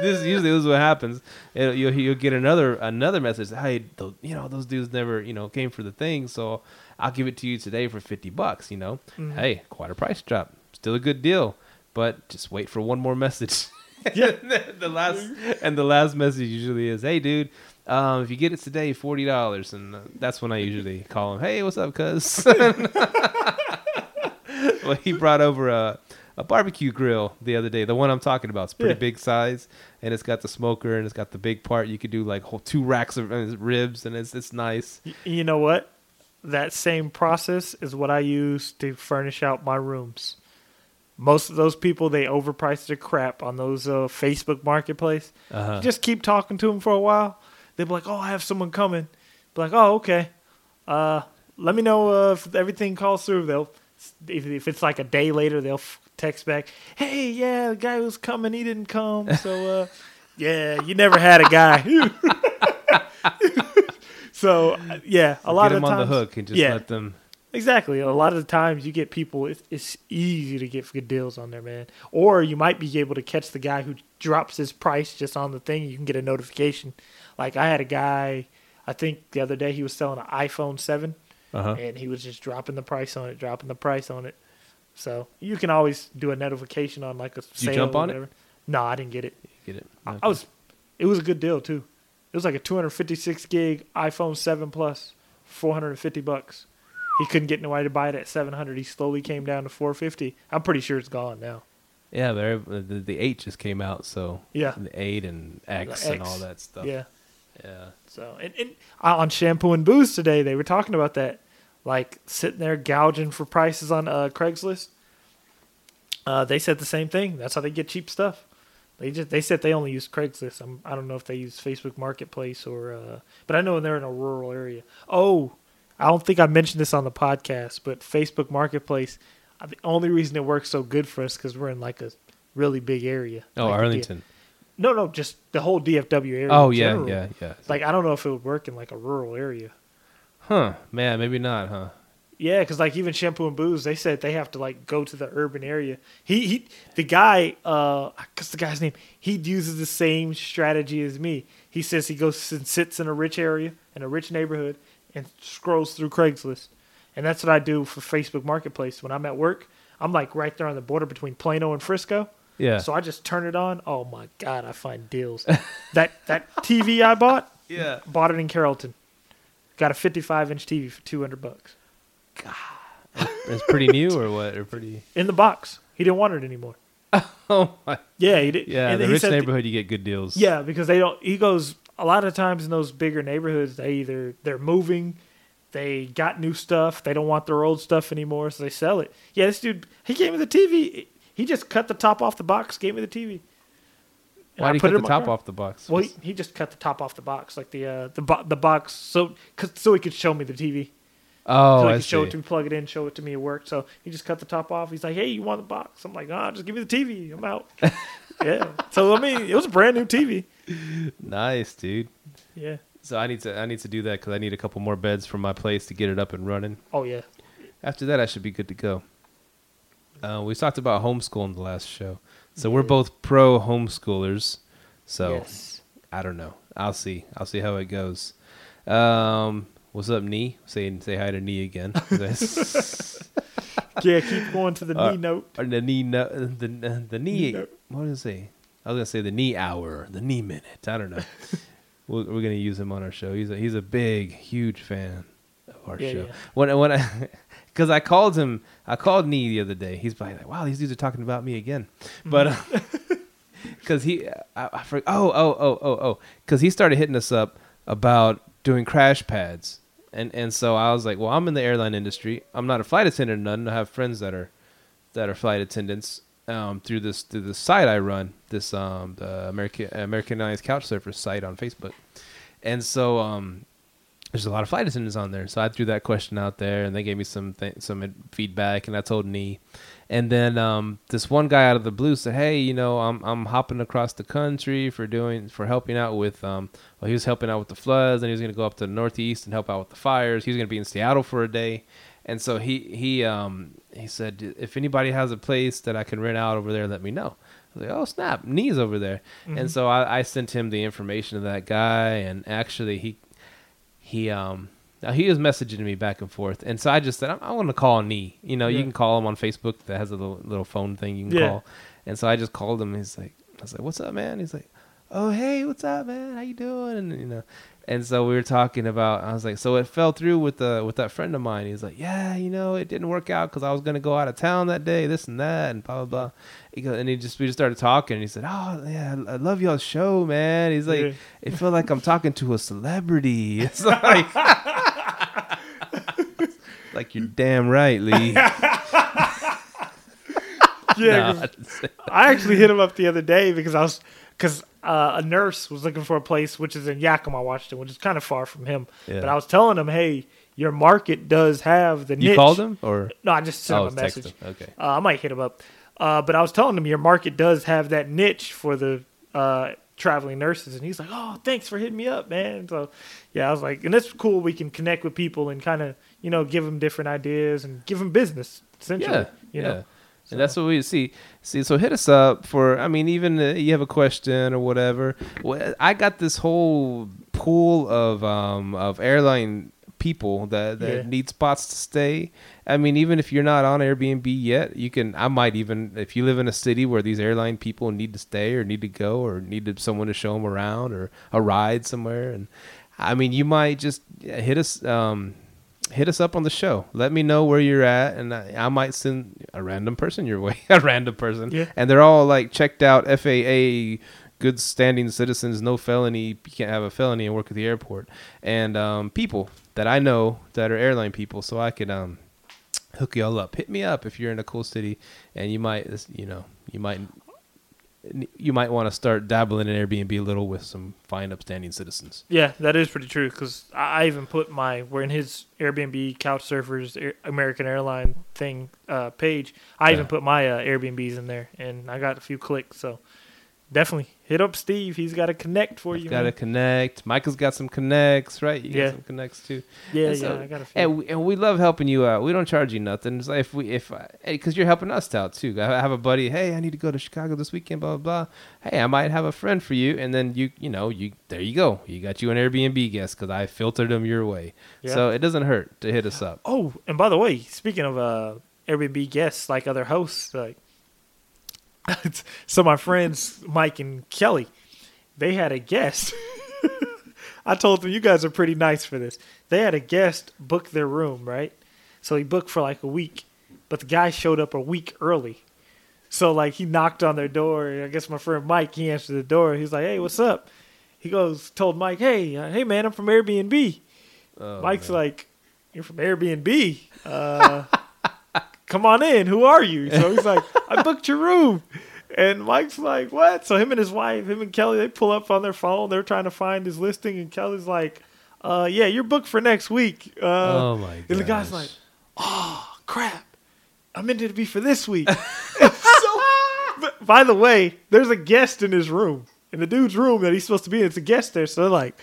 This is usually this is what happens. It'll, you'll you'll get another another message. Hey, tho- you know those dudes never you know came for the thing, so I'll give it to you today for fifty bucks. You know, Mhm. hey, quite a price drop, still a good deal, but just wait for one more message. [laughs] Yeah. the last and the last message usually is, hey, dude. Um, if you get it today, forty dollars, and uh, that's when I usually call him. Hey, what's up, cuz? [laughs] [laughs] well, he brought over a a barbecue grill the other day. The one I'm talking about. It's pretty Yeah. big size, and it's got the smoker, and it's got the big part. You could do like whole two racks of uh, ribs, and it's it's nice. You know what? That same process is what I use to furnish out my rooms. Most of those people they overprice their crap on those uh, Facebook Marketplace. Uh-huh. Just keep talking to them for a while. They'll be like, "Oh, I have someone coming." Be like, "Oh, okay. Uh, let me know uh, if everything calls through." They'll if, if it's like a day later, they'll f- text back, "Hey, yeah, the guy who's coming, he didn't come." So, uh, [laughs] yeah, you never had a guy. [laughs] so, uh, yeah, a lot Get of them times, on the hook and just yeah. let them. Exactly. A lot of the times you get people, it's, it's easy to get good deals on there, man. Or you might be able to catch the guy who drops his price just on the thing. You can get a notification. Like I had a guy, I think the other day he was selling an iPhone 7 Uh-huh. and he was just dropping the price on it, dropping the price on it. So you can always do a notification on like a Did you sale jump or on it? whatever. No, I didn't get it. Get it? I, I was, it was a good deal too. It was like a 256 gig iPhone 7 Plus, 450 bucks. He couldn't get nobody to buy it at 700. He slowly came down to 450. I'm pretty sure it's gone now. Yeah, but the, the eight just came out, so Yeah. the eight and X, The and all that stuff. Yeah. yeah. So and, and uh, on shampoo and booze today, they were talking about that, like sitting there gouging for prices on uh, Craigslist. Uh, they said the same thing. That's how they get cheap stuff. They just they said they only use Craigslist. I'm, I don't know if they use Facebook Marketplace or, uh, but I know they're in a rural area. Oh, I don't think I mentioned this on the podcast, but Facebook Marketplace. uh, The only reason it works so good for us because we're in like a really big area. Oh, Like Arlington. no, no, just the whole DFW area. Oh yeah, general. yeah, yeah. Like I don't know if it would work in like a rural area. Huh? Man, maybe not, huh? Yeah, because like even shampoo and booze, they said they have to like go to the urban area. He he, the guy, uh, what's the guy's name? He uses the same strategy as me. He says he goes and sits in a rich area in a rich neighborhood and scrolls through Craigslist, and that's what I do for Facebook Marketplace when I'm at work. I'm like right there on the border between Plano and Frisco. Yeah. So I just turn it on. Oh my god, I find deals. [laughs] that that TV I bought, yeah. bought it in Carrollton. Got a 55 inch TV for 200 bucks God. It's pretty new or what? Or pretty? in the box. He didn't want it anymore. [laughs] Oh my! Yeah, he did. Yeah, and the rich neighborhood, you get good deals. Yeah, because they don't. He goes a lot of times in those bigger neighborhoods. They either they're moving, they got new stuff, they don't want their old stuff anymore, so they sell it. Yeah, this dude, he gave me the TV. He just cut the top off the box, gave me the TV. Why I did he put cut the top off the box? Well, he, he just cut the top off the box, like the uh, the bo- the box, so cause, so he could show me the TV. oh, so he I could show it to me, plug it in, show it to me. It worked. So he just cut the top off. He's like, "Hey, you want the box?" I'm like, "Ah, just give me the TV. I'm out." [laughs] yeah. So I mean, it was a brand new TV. Nice, dude. Yeah. So I need to I need to do that because I need a couple more beds for my place to get it up and running. Oh yeah. After that, I should be good to go. Uh, we talked about homeschooling the last show, so we're both pro homeschoolers. So Yes. I don't know. I'll see. I'll see how it goes. Um, what's up, knee? Say say hi to knee again. [laughs] [laughs] Yeah. Keep going to the Uh, knee note. or the knee no, the the knee. No. What did it say? I was gonna say the knee hour, the knee minute. I don't know. [laughs] we're, we're gonna use him on our show. He's a he's a big, huge fan of our Yeah, show. yeah. When when I, because I called him, I called knee the other day. He's probably like, wow, these dudes are talking about me again. But [laughs] because he, I, I forgot. Oh oh oh oh oh, because he started hitting us up about doing crash pads. And and so I was like, well, I'm in the airline industry. I'm not a flight attendant none. I have friends that are that are flight attendants um, through this through the site I run, this um, the American Americanized Couch Surfers site on Facebook, and so um, there's a lot of flight attendants on there. So I threw that question out there, and they gave me some th- some feedback, and I told Nee, and then um, this one guy out of the blue said, "Hey, you know, I'm I'm hopping across the country for doing for helping out with um, well, he was helping out with the floods, and he was going to go up to the Northeast and help out with the fires. He was going to be in Seattle for a day." And so he he um he said if anybody has a place that I can rent out over there, let me know. I was like, oh snap, knees over there. And so I, I sent him the information of that guy, and actually he he um now he was messaging me back and forth, and so I just said I, I want to call Nee. You know, you can call him on Facebook. That has a little little phone thing you can Yeah. call. And so I just called him. He's like, I was like, what's up, man? He's like, oh hey, what's up, man? How you doing? And you know. And so we were talking about. I was like, so it fell through with the with that friend of mine. He's like, yeah, you know, it didn't work out because I was gonna go out of town that day, this and that, and blah blah blah. He goes, and he just we just started talking. And he said, oh yeah, I love y'all's show, man. He's like, Yeah. it felt like I'm talking to a celebrity. [laughs] It's like, like you're damn right, Lee. [laughs] Yeah. [laughs] Nah, 'cause I actually hit him up the other day because I was because uh, a nurse was looking for a place which is in Yakima, Washington, which is kind of far from him. Yeah. But I was telling him, hey, your market does have the niche. you called him or No, I just sent oh, him a message. him. Okay. Uh, I might hit him up. Uh, but I was telling him your market does have that niche for the uh, traveling nurses, and he's like, "Oh, thanks for hitting me up, man." So, yeah, I was like, and it's cool. We can connect with people and kind of, you know, give them different ideas and give them business. Essentially, Yeah, you yeah. know. And that's what we see. See, so hit us up for. I mean, even uh, you have a question or whatever. Well, I got this whole pool of um of airline people that that Yeah. need spots to stay. I mean, even if you're not on Airbnb yet, you can. I might even if you live in a city where these airline people need to stay or need to go or need to, someone to show them around or a ride somewhere. And I mean, you might just hit us. Um, hit us up on the show. Let me know where you're at, and I, I might send a random person your way. [laughs] a random person, Yeah. and they're all like checked out FAA, good standing citizens, no felony. You can't have a felony and work at the airport, and um, people that I know that are airline people, so I could um, hook you all up. Hit me up if you're in a cool city, and you might, you know, you might. You might want to start dabbling in Airbnb a little with some fine, upstanding citizens. Yeah, that is pretty true. Because I even put my we're in his Airbnb Couch Surfers Air, American Airline thing uh, page. I even put my uh, Airbnbs in there, and I got a few clicks. So definitely hit up Steve. He's got a connect for you. Got man. connect. Myka's got some connects, right? You Yeah. got some connects too. Yeah, And yeah, I got a few. And we, and we love helping you out. We don't charge you nothing. It's like if we if because you're helping us out too. I have a buddy. Hey, I need to go to Chicago this weekend. Blah blah blah. Hey, I might have a friend for you, and then you you know you there you go. You got you an Airbnb guest because I filtered them your way. Yeah. So it doesn't hurt to hit us up. Oh, and by the way, speaking of uh, Airbnb guests, like other hosts, like [laughs] so my friends Mike and Kelly, they had a guest. [laughs] I told them you guys are pretty nice for this. They had a guest book their room, right? So he booked for like a week, but the guy showed up a week early. So like he knocked on their door. I guess my friend Mike he answered the door. He's like, "Hey, what's up?" He goes, told Mike, "Hey, uh, hey man, I'm from Airbnb." Oh, Mike's man. like, "You're from Airbnb? Uh, [laughs] come on in. Who are you?" So he's like, "I booked your room." And Mike's like, "What?" So him and his wife, him and Kelly, they pull up on their phone. They're trying to find his listing, and Kelly's like, "Uh, yeah, you're booked for next week." Uh, oh my god. and the guy's like, "Oh crap, I meant it to be for this week." [laughs] so, by the way, there's a guest in his room, in the dude's room that he's supposed to be. in. It's a guest there, so they're like,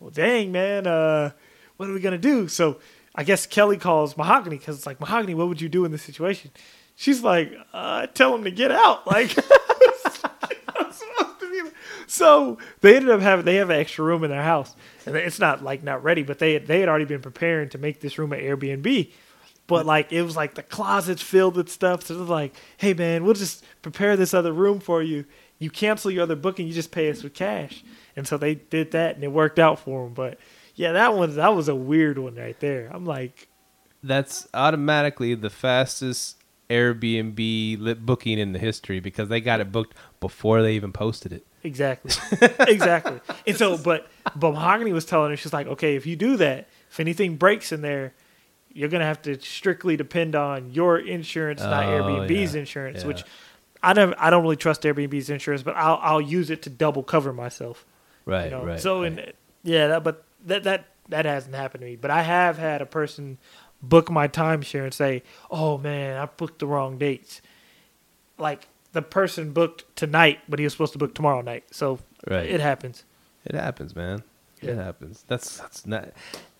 "Well, dang man, uh, what are we gonna do?" So I guess Kelly calls Mahogany because it's like, "Mahogany, what would you do in this situation?" She's like, uh, "Tell him to get out." Like. [laughs] I'm supposed to be- So they ended up having they have an extra room in their house, and it's not like not ready, but they had, they had already been preparing to make this room an Airbnb. But like it was like the closets filled with stuff. So they're like, "Hey man, we'll just prepare this other room for you. You cancel your other booking, you just pay us with cash." And so they did that, and it worked out for them. But yeah, that one that was a weird one right there. I'm like, that's automatically the fastest Airbnb lit booking in the history because they got it booked before they even posted it. Exactly. [laughs] exactly. And so, but but Mahogany was telling her, she's like, okay, if you do that, if anything breaks in there, you're gonna have to strictly depend on your insurance, not Oh, Airbnb's yeah. insurance. Yeah. Which I never, I don't really trust Airbnb's insurance, but I'll I'll use it to double cover myself. Right, you know? right. So right. and yeah, that, but that that that hasn't happened to me. But I have had a person book my timeshare and say, "Oh man, I booked the wrong dates." Like the person booked tonight, but he was supposed to book tomorrow night. So Right. it happens. It happens, man. It happens. That's that's not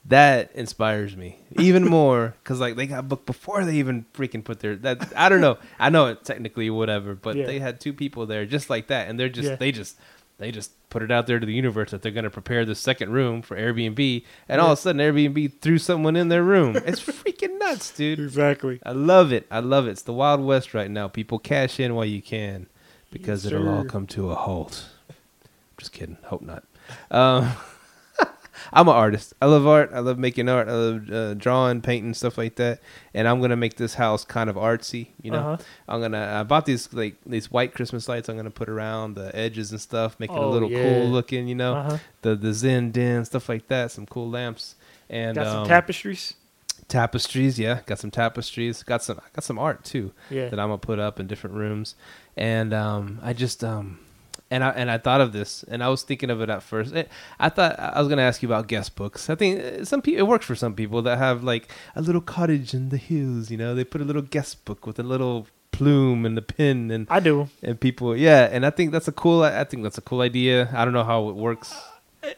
that inspires me even [laughs] more because like they got booked before they even freaking put their that I don't know I know it technically whatever but Yeah. they had two people there just like that and they're just Yeah. they just they just put it out there to the universe that they're going to prepare the second room for Airbnb and all of a sudden Airbnb threw someone in their room. [laughs] It's freaking nuts dude. Exactly. I love it. I love it. It's the wild west right now. People cash in while you can because Yes, it'll all come to a halt. Just kidding. Hope not. Um [laughs] I'm an artist. I love art. I love making art. I love uh, drawing, painting, stuff like that. And I'm gonna make this house kind of artsy. You know, Uh-huh. I'm gonna. I bought these like these white Christmas lights. I'm gonna put around the edges and stuff, make it a Oh, little yeah. cool looking. You know, Uh-huh. the the Zen den stuff like that. Some cool lamps and Got some um, tapestries. tapestries. Yeah, got some tapestries. Got some. got some art too Yeah. that I'm gonna put up in different rooms. And um, I just um, and I and I thought of this, and I was thinking of it at first. Eh, I thought I was gonna ask you about guest books. I think eh, some people it works for some people that have like a little cottage in the hills. You know, they put a little guest book with a little plume and the pin and I do. and people. Yeah, and I think that's a cool. I think that's a cool idea. I don't know how it works. I-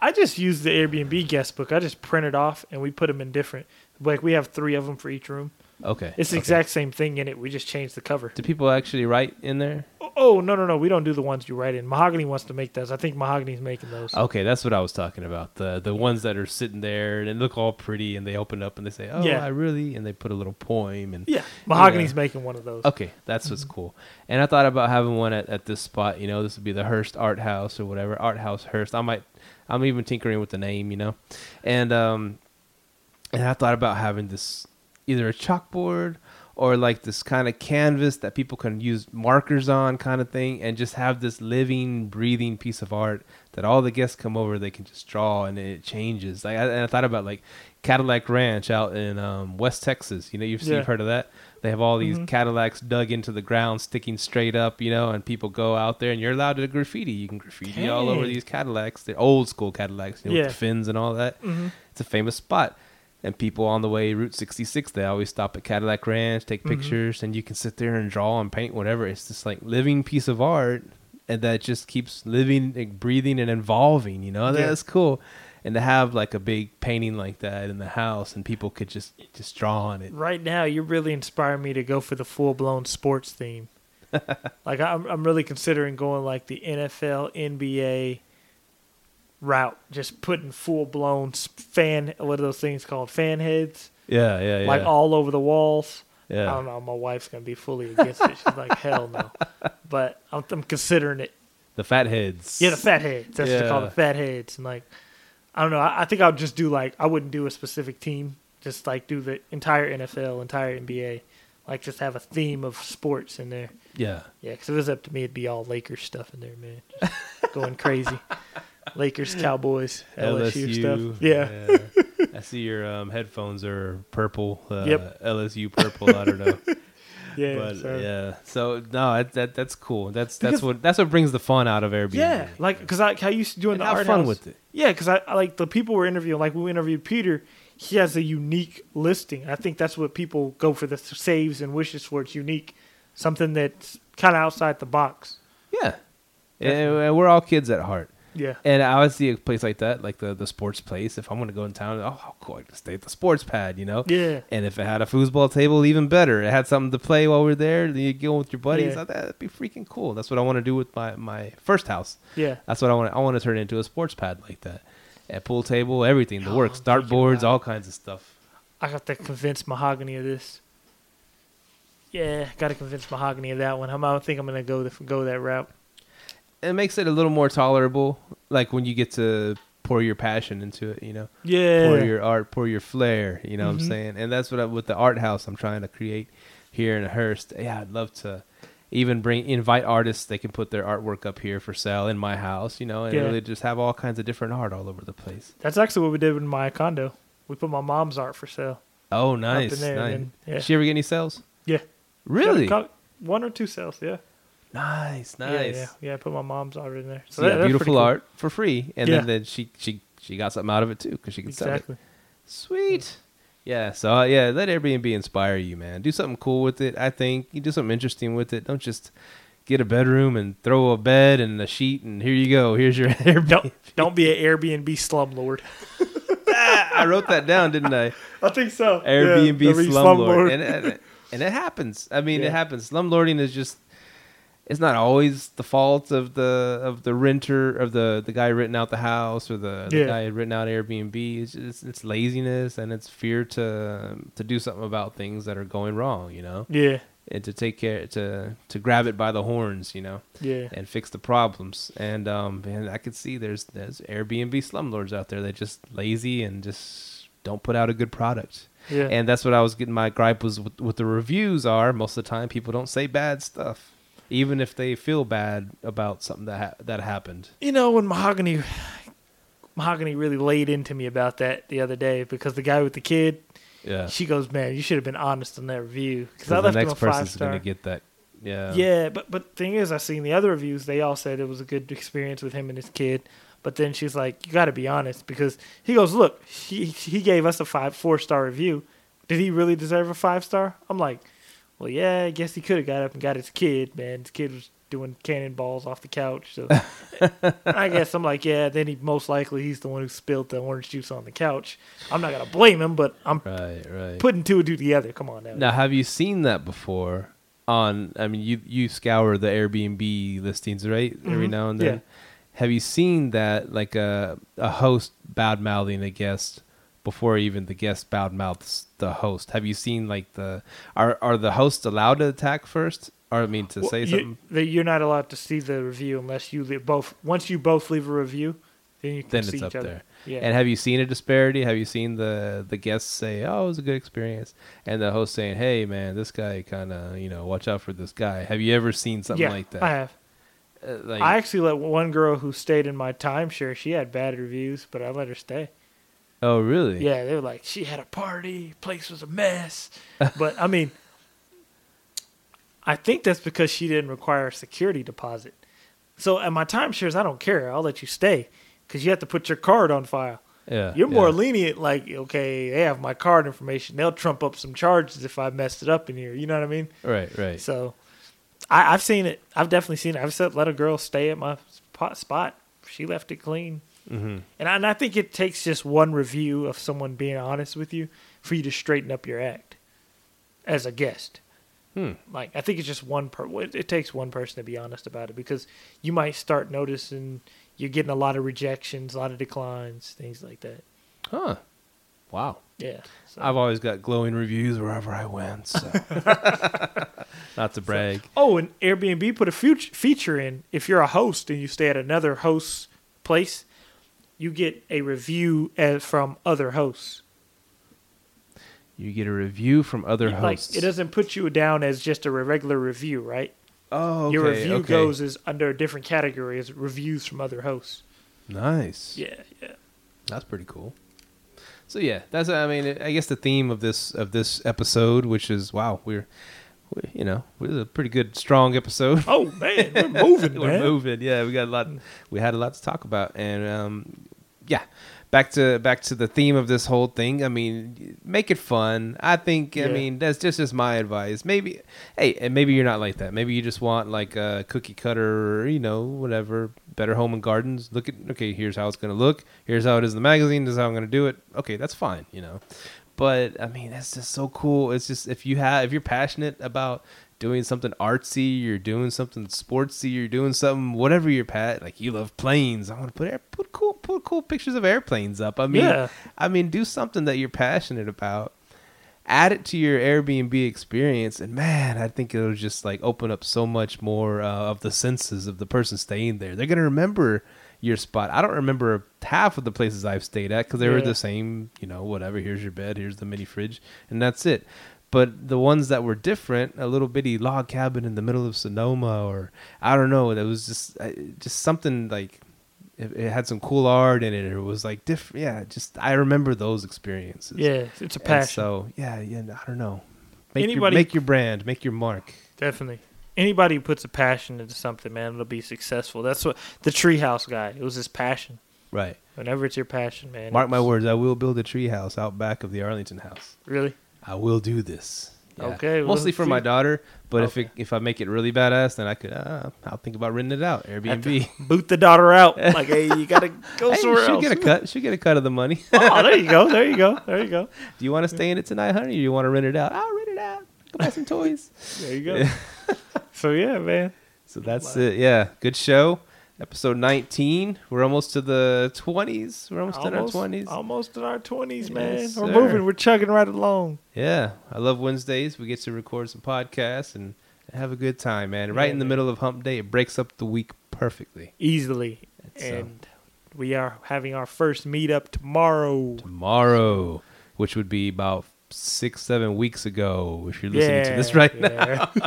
I just use the Airbnb guest book. I just print it off and we put them in different. Like we have three of them for each room. Okay, It's the okay. exact same thing in it. We just changed the cover. Do people actually write in there? Oh no no no! We don't do the ones you write in. Mahogany wants to make those. I think Mahogany's making those. Okay, that's what I was talking about. The the ones that are sitting there and look all pretty, and they open up and they say, "Oh, Yeah. I really," and they put a little poem and Yeah, Mahogany's making one of those. Okay, that's what's cool. And I thought about having one at, at this spot. You know, this would be the Hurst Art House or whatever, Art House Hurst. I might, I'm even tinkering with the name. You know, and um, and I thought about having this either a chalkboard or like this kind of canvas that people can use markers on, kind of thing, and just have this living, breathing piece of art that all the guests come over, they can just draw and it changes. Like, I, and I thought about like Cadillac Ranch out in um, West Texas. You know, you've, Yeah. you've heard of that. They have all these Mhm. Cadillacs dug into the ground, sticking straight up, you know, and people go out there and you're allowed to graffiti. You can graffiti all over these Cadillacs, the old school Cadillacs, you know, Yeah. with the fins and all that. hmm It's a famous spot. And people on the way Route 66, they always stop at Cadillac Ranch, take Mhm. pictures, and you can sit there and draw and paint whatever. It's just like living piece of art, and that just keeps living, like, breathing, and evolving. You know, Yeah. that's cool. And to have like a big painting like that in the house, and people could just just draw on it. Right now, you're really inspiring me to go for the full blown sports theme. [laughs] like I'm, I'm really considering going like the NFL, NBA route. Just putting full blown fan. What are those things called? Fan heads, Yeah, yeah, yeah. like all over the walls. Yeah. I don't know. My wife's gonna be fully against it. She's like, hell no. [laughs] But I'm, I'm considering it. the fat heads. Yeah, the fat heads. That's what they call Yeah. the fat heads. And like, I don't know. I, I think I'll just do like I wouldn't do a specific team. Just like do the entire NFL, entire NBA. Like just have a theme of sports in there. Yeah. Yeah, because if it was up to me, it'd be all Lakers stuff in there, man. Just going crazy. [laughs] Lakers, Cowboys, LSU, stuff. Yeah. I see your um, headphones are purple. Uh, Yep. LSU purple. I don't know. [laughs] Yeah. but so- yeah. So no, that, that that's cool. That's Because- that's what that's what brings the fun out of Airbnb. Yeah, like because I, I used to do in and the have art fun house. with it. Yeah, because I, I like the people we're interviewing. Like we interviewed Peter, he has a unique listing. I think that's what people go for the saves and wishes for. It's unique, something that's kind of outside the box. Yeah. Definitely. and we're all kids at heart. Yeah, And I would see a place like that, like the the sports place. If I'm gonna go in town, oh, how cool! I can stay at the sports pad, you know. yeah, And if it had a foosball table, even better. It had something to play while we're there. You go with your buddies. Yeah. That'd be freaking cool. That's what I want to do with my, my first house. yeah. That's what I want. I want to turn it into a sports pad like that. A pool table, everything, the Oh, works, dartboards, all kinds of stuff. I got to convince Mahogany of this. Yeah, got to convince Mahogany of that one. I'm, I think I'm gonna go the, go that route. It makes it a little more tolerable, like when you get to pour your passion into it. You know, Yeah, pour your art, pour your flair. You know what Mhm. I'm saying? And that's what I, with the art house I'm trying to create here in Hurst. Yeah, I'd love to even bring invite artists. They can put their artwork up here for sale in my house. You know, and Yeah. really just have all kinds of different art all over the place. that's actually what we did with my condo. We put my mom's art for sale. Oh, nice, in there, nice. and then- yeah. Did she ever get any sales? Yeah, Really? One or two sales. Yeah, Nice, nice. Yeah, yeah, I put my mom's art in there. So that- yeah, beautiful cool. art for free, and Yeah. then, then she she she got something out of it too because she could sell it. Sweet. Yeah. So uh, yeah, let Airbnb inspire you, man. Do something cool with it. I think you do something interesting with it. Don't just get a bedroom and throw a bed and a sheet and here you go. Here's your [laughs] Airbnb. Don't don't be an Airbnb slumlord. [laughs] I wrote that down, didn't I? I think so. Airbnb Yeah, the slumlord, and, and and it happens. I mean, Yeah. it happens. Slumlording is just. It's not always the fault of the of the renter of the the guy renting out the house or the, the Yeah. guy renting out Airbnb. It's, just, it's laziness and it's fear to to do something about things that are going wrong. You know, Yeah, and to take care to to grab it by the horns. You know, yeah, and fix the problems. And um, and I could see there's there's Airbnb slumlords out there that just lazy and just don't put out a good product. yeah. And that's what I was getting my gripe was with, with the reviews are most of the time people don't say bad stuff, even if they feel bad about something that ha- that happened. you know when Mahogany, Mahogany really laid into me about that the other day because the guy with the kid, Yeah, she goes, "Man, you should have been honest in that review." Because I the left him next a five person's star. gonna get that. Yeah, Yeah, but but thing is, I seen the other reviews. They all said it was a good experience with him and his kid. But then she's like, "You got to be honest," because he goes, "Look, he he gave us a five four star review. Did he really deserve a five star?" I'm like, "Well, yeah, I guess he could have got up and got his kid. Man, his kid was doing cannonballs off the couch. So [laughs] I guess I'm like, yeah. Then he most likely he's the one who spilled the orange juice on the couch. I'm not gonna blame him, but I'm right, right. putting two and two together. Come on now. Now, have you seen that before? On, I mean, you you scour the Airbnb listings, right? Every Mhm, now and then. yeah. Have you seen that, like a a host bad mouthing a guest before even the guest bad mouths the host? Have you seen like the are are the hosts allowed to attack first, or I mean to Well, say you- something? you're not allowed to see the review unless you leave both. Once you both leave a review, then you can Then see it's up each other. there. Yeah. And have you seen a disparity? Have you seen the the guests say, "Oh, it was a good experience," and the host saying, "Hey, man, this guy kind of you know watch out for this guy." Have you ever seen something yeah, like that? I have. Uh, like, I actually let one girl who stayed in my timeshare. She had bad reviews, but I let her stay. Oh, really? Yeah, they were like, she had a party, place was a mess. [laughs] but I mean, I think that's because she didn't require a security deposit. So at my timeshares, I don't care. I'll let you stay because you have to put your card on file. Yeah. You're more yeah. lenient, like, okay, they have my card information. They'll trump up some charges if I messed it up in here. You know what I mean? Right, right. So I, I've seen it. I've definitely seen it. I've said let a girl stay at my spot. spot. She left it clean. Hmm And I, and I think it takes just one review of someone being honest with you for you to straighten up your act as a guest. Hmm. Like I think it's just one per. It, it takes one person to be honest about it because you might start noticing you're getting a lot of rejections, a lot of declines, things like that. Huh. Wow. Yeah. So. I've always got glowing reviews wherever I went. So. [laughs] Not to brag. Oh, and Airbnb put a future feature in if you're a host and you stay at another host's place, you get a review as from other hosts. You get a review from other Like hosts. it doesn't put you down as just a regular review, right? oh, okay, Your review okay. goes as under a different category as reviews from other hosts. Nice. Yeah, yeah. That's pretty cool. So yeah, that's I mean I guess the theme of this of this episode, which is wow, we're, we you know we're a pretty good strong episode. Oh man, we're [laughs] moving, we're man. moving. Yeah, we got a lot. We had a lot to talk about, and um, yeah, back to back to the theme of this whole thing. I mean, make it fun. I think. I mean, that's just just my advice. Maybe, hey, and maybe you're not like that. Maybe you just want like a cookie cutter, or you know, whatever. Better Home and Gardens. Look at okay. Here's how it's gonna look. Here's how it is in the magazine. This is how I'm gonna do it. Okay, that's fine. You know. But I mean, that's just so cool. It's just if you have if you're passionate about doing something artsy, you're doing something sportsy, you're doing something whatever you're pat like you love planes. I want to put air, put cool put cool pictures of airplanes up. I mean, Yeah. I mean, do something that you're passionate about. Add it to your Airbnb experience, and man, I think it'll just like open up so much more uh, of the senses of the person staying there. They're gonna remember your spot. I don't remember half of the places I've stayed at because they were the same, you know, whatever. Here's your bed, here's the mini fridge, and that's it. But the ones that were different, a little bitty log cabin in the middle of Sonoma, or I don't know, that was just uh, just something like it, it had some cool art in it. Or it was like different. Yeah, just I remember those experiences. Yeah, it's a And so yeah, yeah, I don't know. Make Anybody- your, make your brand, make your mark. Definitely. Anybody who puts a passion into something, man, it'll be successful. That's what the treehouse guy. It was his passion. Right. Whenever it's your passion, man. Mark my words. I will build a treehouse out back of the Arlington house. Really? I will do this. Yeah. Okay, well, Mostly for my daughter, but if it, if I make it really badass, then I could. Uh, I'll think about renting it out. Airbnb. boot the daughter out. [laughs] Like, hey, you gotta go Hey, somewhere she'll else. get a cut. She'll get a cut of the money. oh, there you go. There you go. [laughs] There you go. do you want to stay in it tonight, honey, or do you want to rent it out? I'll rent it out. Go buy some toys. There you go. [laughs] so yeah, man. So that's it. Yeah, good show. Episode 19. We're almost to the 20s. We're almost, in our 20s. Almost in our twenties, man. Yes, We're sir. moving. We're chugging right along. Yeah, I love Wednesdays. We get to record some podcasts and have a good time, man. Right Yeah, in the man. middle of hump day, it breaks up the week perfectly. Easily. So- um, and we are having our first meetup tomorrow. Tomorrow, which would be about six, seven weeks ago, if you're listening to this right now. [laughs]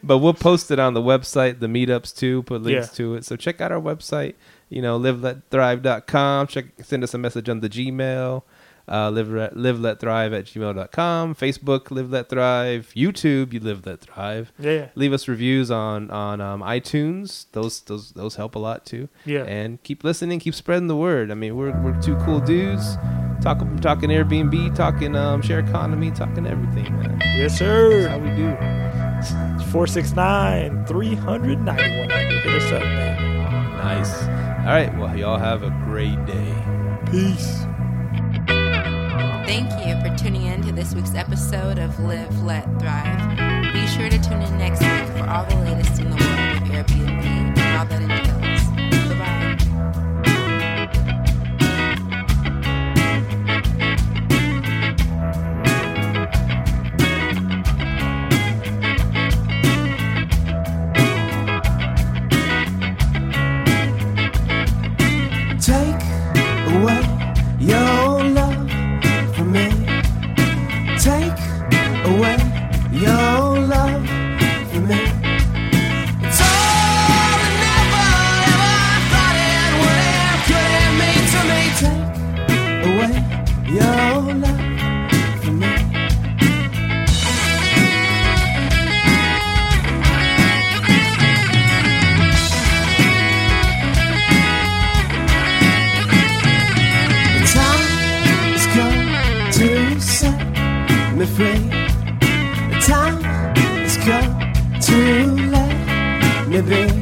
But we'll post it on the website, the meetups too, put links Yeah. to it. So check out our website, you know, liveletthrive.com. Check, send us a message on the Gmail, uh, live, live let thrive at gmail.com, Facebook, live let thrive, YouTube, you live let thrive. yeah. Leave us reviews on on um, iTunes. Those those those help a lot too. Yeah. And keep listening, keep spreading the word. I mean, we're we're two cool dudes. Talking talking Airbnb, talking um, share economy, talking everything, man. Yes, sir. That's how sir. we do. 469 391. Hit us up, man. Nice. All right. Well, y'all have a great day. Peace. Thank you for tuning in to this week's episode of Live, Let, Thrive. Be sure to tune in next week for all the latest in the world of Airbnb and all that entails. Let